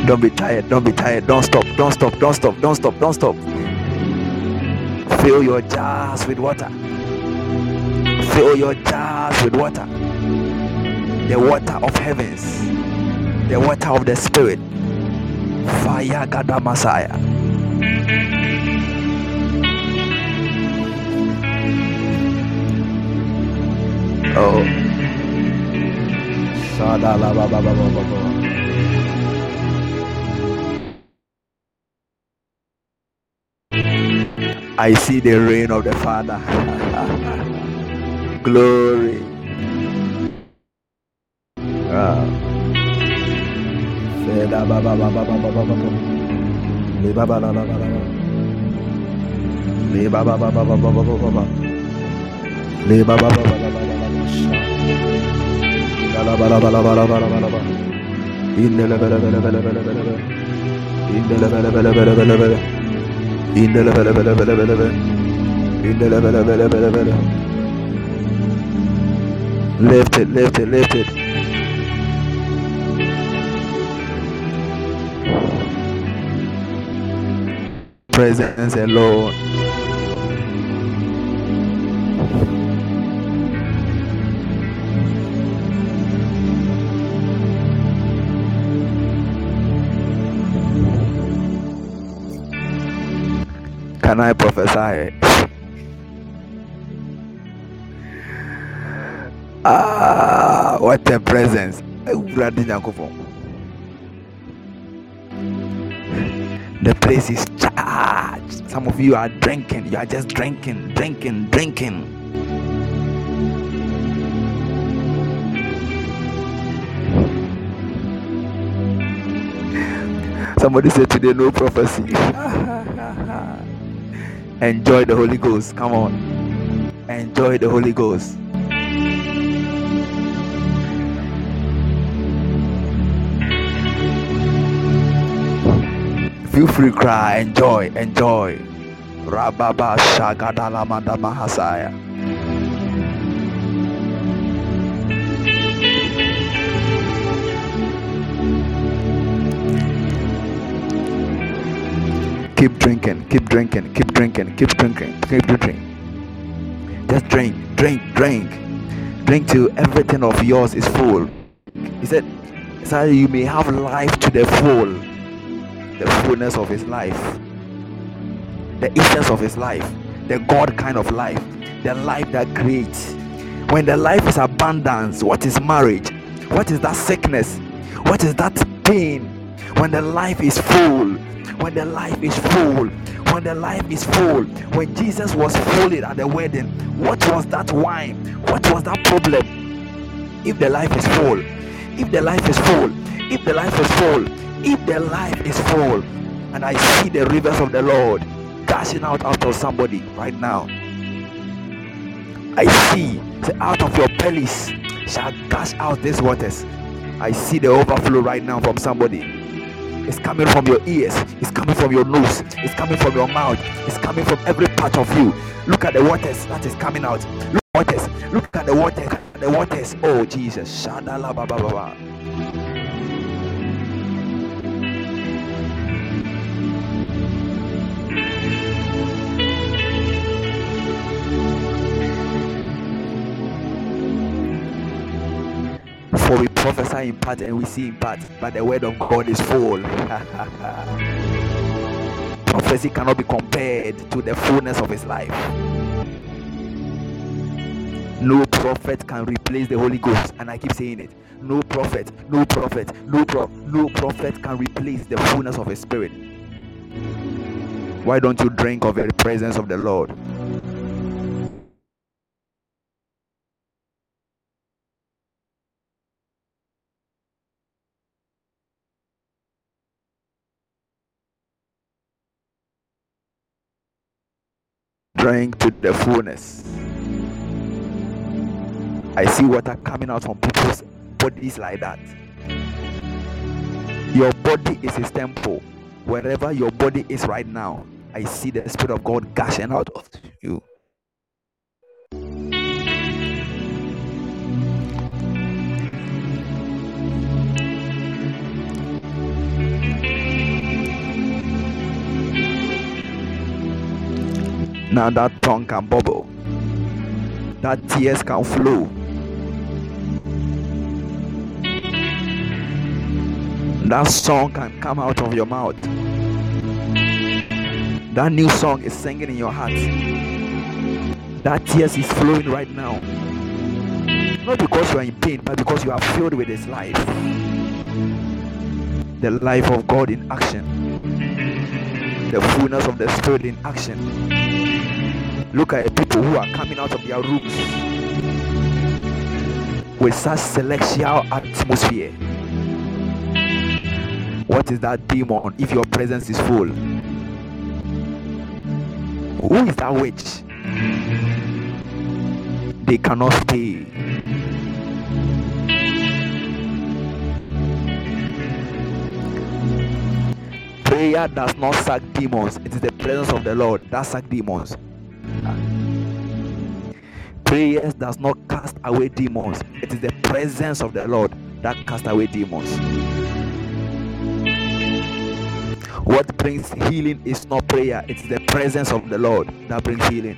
S2: Don't be tired, don't be tired, don't stop, don't stop, don't stop, don't stop, don't stop. Fill your jars with water. Fill your jars with water. The water of heavens, the water of the spirit. Fire Gada Messiah. Oh. Ba ba ba ba ba ba. I see the reign of the Father. Glory. Ah. Ba ba ba ba ba ba ba ba. Le ba ba. Le ba ba ba ba ba ba ba ba ba. Le ba ba ba ba ba ba Lift it, lift it, lift it. Presence alone. Can I prophesy? Ah, what a presence. The place is charged. Some of you are drinking. You are just drinking, drinking, drinking. Somebody said today, no prophecy. Enjoy the Holy Ghost. Come on. Enjoy the Holy Ghost. Feel free, to cry, enjoy, enjoy. Rababa Shagadala Keep drinking, keep drinking, keep drinking, keep drinking, keep drinking. Just drink, drink, drink. Drink till everything of yours is full. He said, so you may have life to the full, the fullness of his life, the essence of his life, the God kind of life, the life that creates. When the life is abundance, what is marriage? What is that sickness? What is that pain? When the life is full, when the life is full when the life is full when jesus was full at the wedding what was that wine? What was that problem? If the life is full if the life is full if the life is full if the life is full and i see the rivers of the lord gushing out out of somebody right now i see say out of your bellies shall gush out these waters. I see the overflow right now from somebody it's coming from your ears. It's coming from your nose. It's coming from your mouth. It's coming from every part of you. Look at the waters that is coming out. Look at the waters. Look at the waters. The waters. Oh Jesus. Shadala. For we prophesy in part and we see in part, but the word of God is full. Prophecy cannot be compared to the fullness of his life. No prophet can replace the Holy Ghost, and I keep saying it. No prophet, no prophet, no pro- no prophet can replace the fullness of His Spirit. Why don't you drink of the presence of the Lord? Drink to the fullness. I see water coming out from people's bodies like that. Your body is a temple. Wherever your body is right now, I see the Spirit of God gushing out of you. Now that tongue can bubble, that tears can flow. That song can come out of your mouth. That new song is singing in your heart. That tears is flowing right now. Not because you are in pain, but because you are filled with His life. The life of God in action. The fullness of the Spirit in action. Look at the people who are coming out of their rooms with such celestial atmosphere. What is that demon if your presence is full? Who is that witch? They cannot stay. Prayer does not sack demons, it is the presence of the Lord that sack demons. Prayers does not cast away demons, it is the presence of the Lord that cast away demons. What brings healing is not prayer, it's the presence of the Lord that brings healing.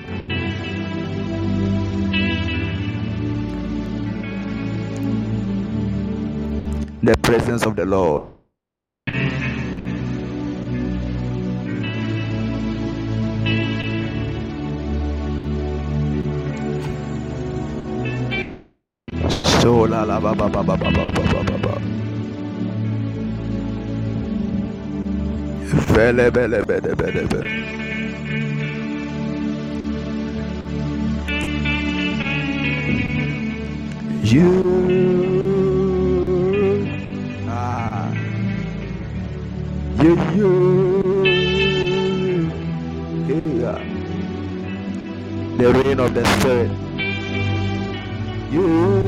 S2: The presence of the Lord. You. Ah. You you. Yeah. the rain of the spirit. You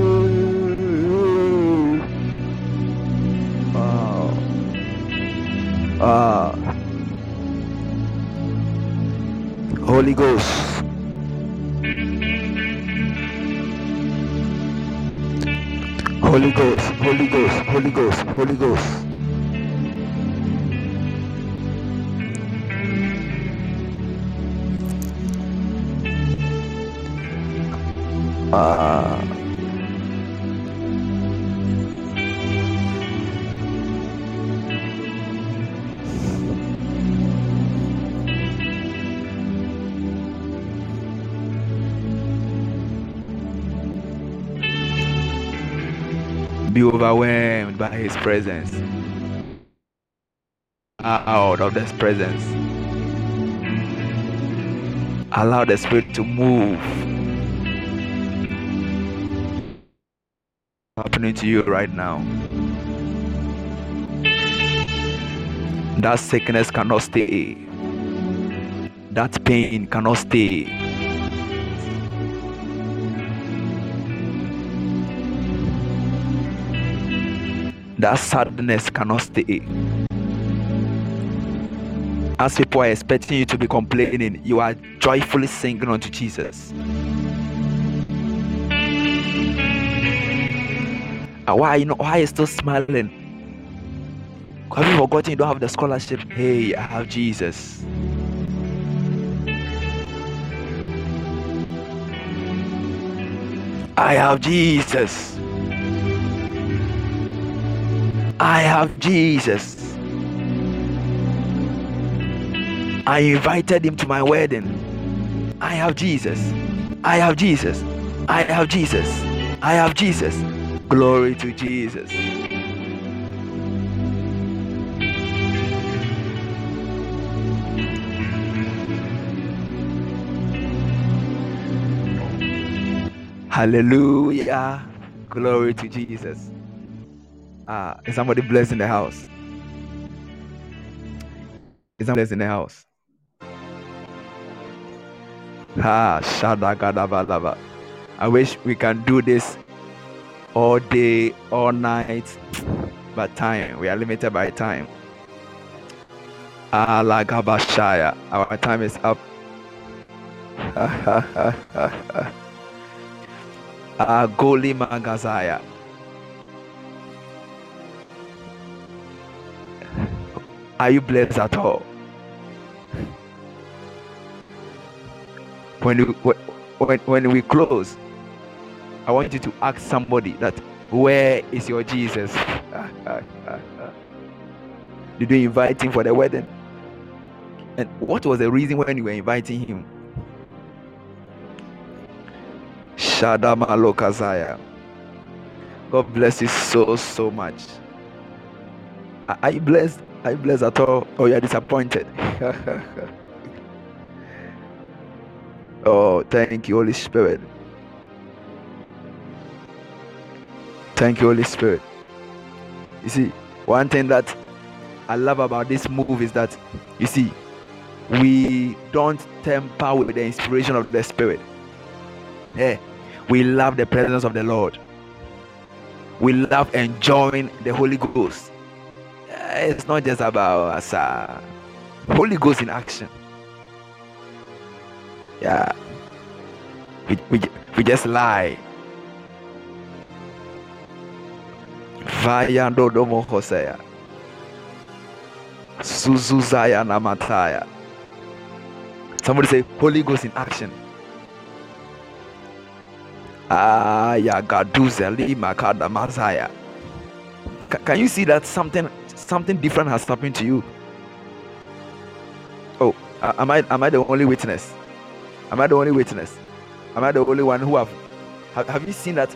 S2: uh, Holy Ghost. Holy Ghost, Holy Ghost, Holy Ghost, Holy Ghost. Overwhelmed by his presence. Out of this presence allow the spirit to move. Happening to you right now. That sickness cannot stay. That pain cannot stay that sadness cannot stay. As people are expecting you to be complaining, you are joyfully singing unto Jesus. Why you know why are you still smiling? Have you forgotten you don't have the scholarship? Hey, I have Jesus. I have Jesus. I have Jesus. I invited him to my wedding. I have Jesus. I have Jesus. I have Jesus. I have Jesus. Glory to Jesus. Hallelujah. Glory to Jesus. Ah, is somebody blessed in the house? Is somebody blessed in the house? Ah, shadagadabadaba. I wish we can do this all day, all night, but time. We are limited by time. Ah, lagabashaya. Our time is up. ah, goli magazaya. Are you blessed at all? When we, when, when we close, I want you to ask somebody that where is your Jesus? Did you invite him for the wedding? And what was the reason when you were inviting him? Shadama. God bless you so so much. Are you blessed? Are you blessed at all? Or you are disappointed? oh, thank you, Holy Spirit. Thank you, Holy Spirit. You see, one thing that I love about this move is that, you see, we don't temper with the inspiration of the Spirit. Yeah, we love the presence of the Lord. We love enjoying the Holy Ghost it's not just about us. Uh, Holy Ghost in action. Yeah. We, we, we just lie. Vaya domo Hosea. Suzuzaya namataya. Somebody say Holy Ghost in action. Ah, ya gaduza lima kada mazaya. Can you see that something something different has happened to you. Oh, am I am I the only witness? Am I the only witness? Am I the only one who have have, have you seen that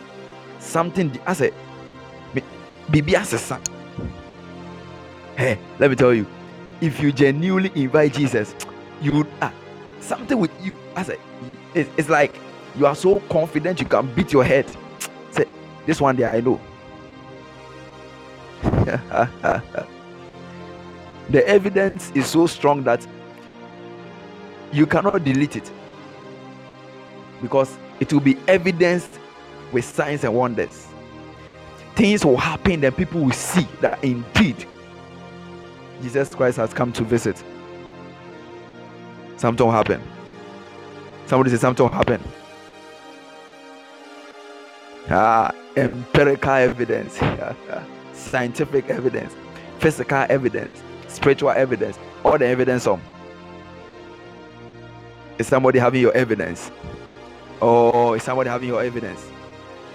S2: something I say Bibi son. Hey, let me tell you, if you genuinely invite Jesus, you would ah, something with you. I say it's, it's like you are so confident you can beat your head. Say this one day I know the evidence is so strong that you cannot delete it because it will be evidenced with signs and wonders. Things will happen, and people will see that indeed Jesus Christ has come to visit. Something will happen. Somebody say something will happen. Ah, empirical evidence, scientific evidence, physical evidence, spiritual evidence, all the evidence on. Is somebody having your evidence? Oh, is somebody having your evidence?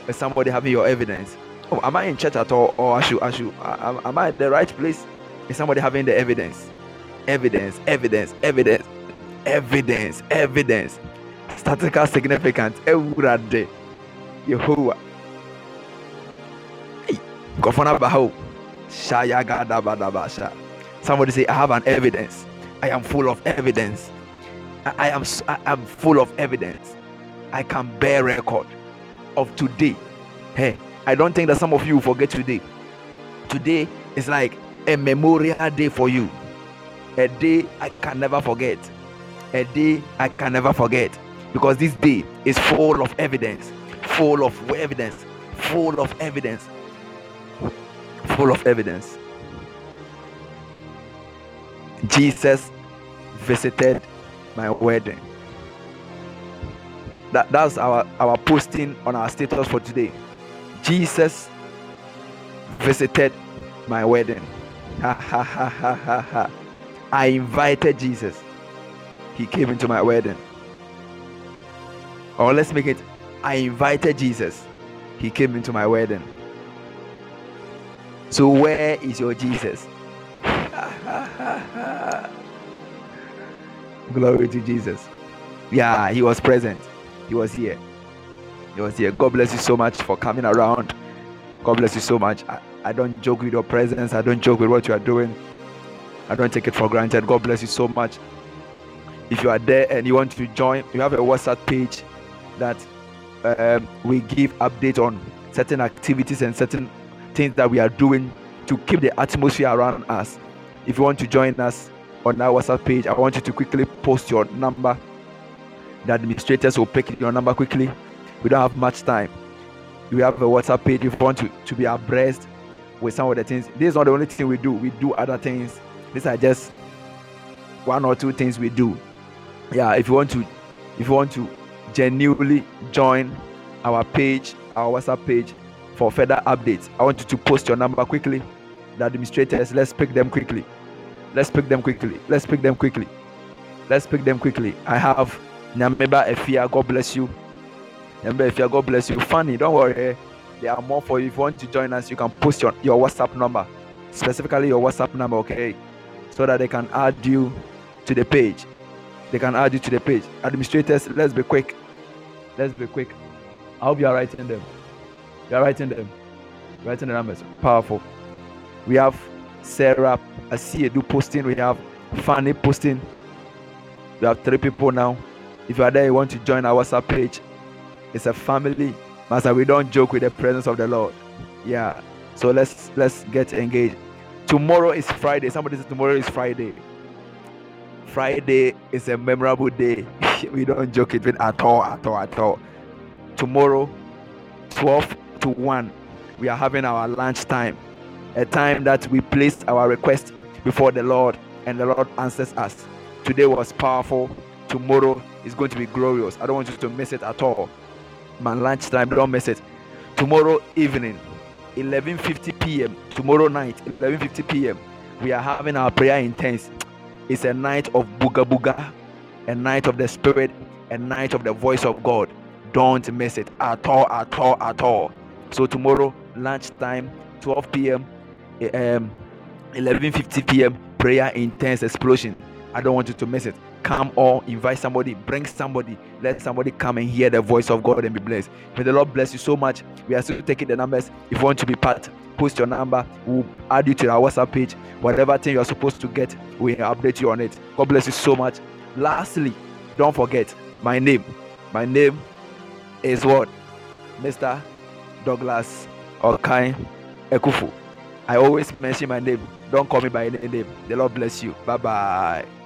S2: Is somebody having your evidence? Oh, am I in church at all? Or I should, I should, am, am I at the right place? Is somebody having the evidence? Evidence, evidence, evidence, evidence, evidence. Statistical significance. Ewurade. Yehovah. Gofana Baho. Shaya Gadabadabasha. Somebody say, I have an evidence. I am full of evidence. I am I am full of evidence. I can bear record of today. Hey, I don't think that some of you forget today. Today is like a memorial day for you. A day I can never forget. A day I can never forget. Because this day is full of evidence. Full of evidence. Full of evidence. Full of evidence. Jesus visited my wedding. That, that's our, our posting on our status for today. Jesus visited my wedding. Ha ha ha ha ha ha. I invited Jesus. He came into my wedding. Or let's make it I invited Jesus. He came into my wedding. So where is your Jesus? Glory to Jesus. Yeah, he was present. He was here. He was here. God bless you so much for coming around. God bless you so much. I, I don't joke with your presence. I don't joke with what you are doing. I don't take it for granted. God bless you so much. If you are there and you want to join, you have a WhatsApp page that um, we give update on certain activities and certain things that we are doing to keep the atmosphere around us. If you want to join us on our WhatsApp page, I want you to quickly post your number. The administrators will pick your number quickly. We don't have much time. We have a WhatsApp page if you want to, to be abreast with some of the things. This is not the only thing we do. We do other things. These are just one or two things we do. Yeah, if you want to if you want to genuinely join our page, our WhatsApp page for further updates, I want you to post your number quickly. The administrators, let's pick them quickly. Let's pick them quickly. Let's pick them quickly. Let's pick them quickly. I have Nyameba Efia. God bless you. Nyameba Efia. God bless you. Funny, don't worry. There are more for you. If you want to join us, you can post your, your WhatsApp number, specifically your WhatsApp number, okay? So that they can add you to the page. They can add you to the page. Administrators, let's be quick. Let's be quick. I hope you are writing them. You are writing them. Writing the numbers. Powerful. We have Sarah I see do posting. We have Fanny posting. We have three people now. If you are there, you want to join our WhatsApp page. It's a family. Master, we don't joke with the presence of the Lord. Yeah. So let's let's get engaged. Tomorrow is Friday. Somebody says tomorrow is Friday. Friday is a memorable day. we don't joke it with at all, at all, at all. Tomorrow, 12 to 1, we are having our lunch time. A time that we placed our request before the Lord and the Lord answers us. Today was powerful. Tomorrow is going to be glorious. I don't want you to miss it at all. Man, lunchtime, don't miss it. Tomorrow evening, 11:50 p.m. Tomorrow night, 11:50 p.m. We are having our prayer intense. It's a night of booga booga, a night of the Spirit, a night of the voice of God. Don't miss it at all, at all, at all. So tomorrow lunchtime, 12 p.m. Um, 11:50 p.m. prayer intense explosion. I don't want you to miss it. Come or invite somebody, bring somebody, let somebody come and hear the voice of God and be blessed. May the Lord bless you so much. We are still taking the numbers. If you want to be part, post your number. We'll add you to our WhatsApp page. Whatever thing you're supposed to get, we'll update you on it. God bless you so much. Lastly, don't forget my name. My name is what? Mr. Douglas Okai Ekufu. I always mention my name. Don't call me by any name. The Lord bless you. Bye bye.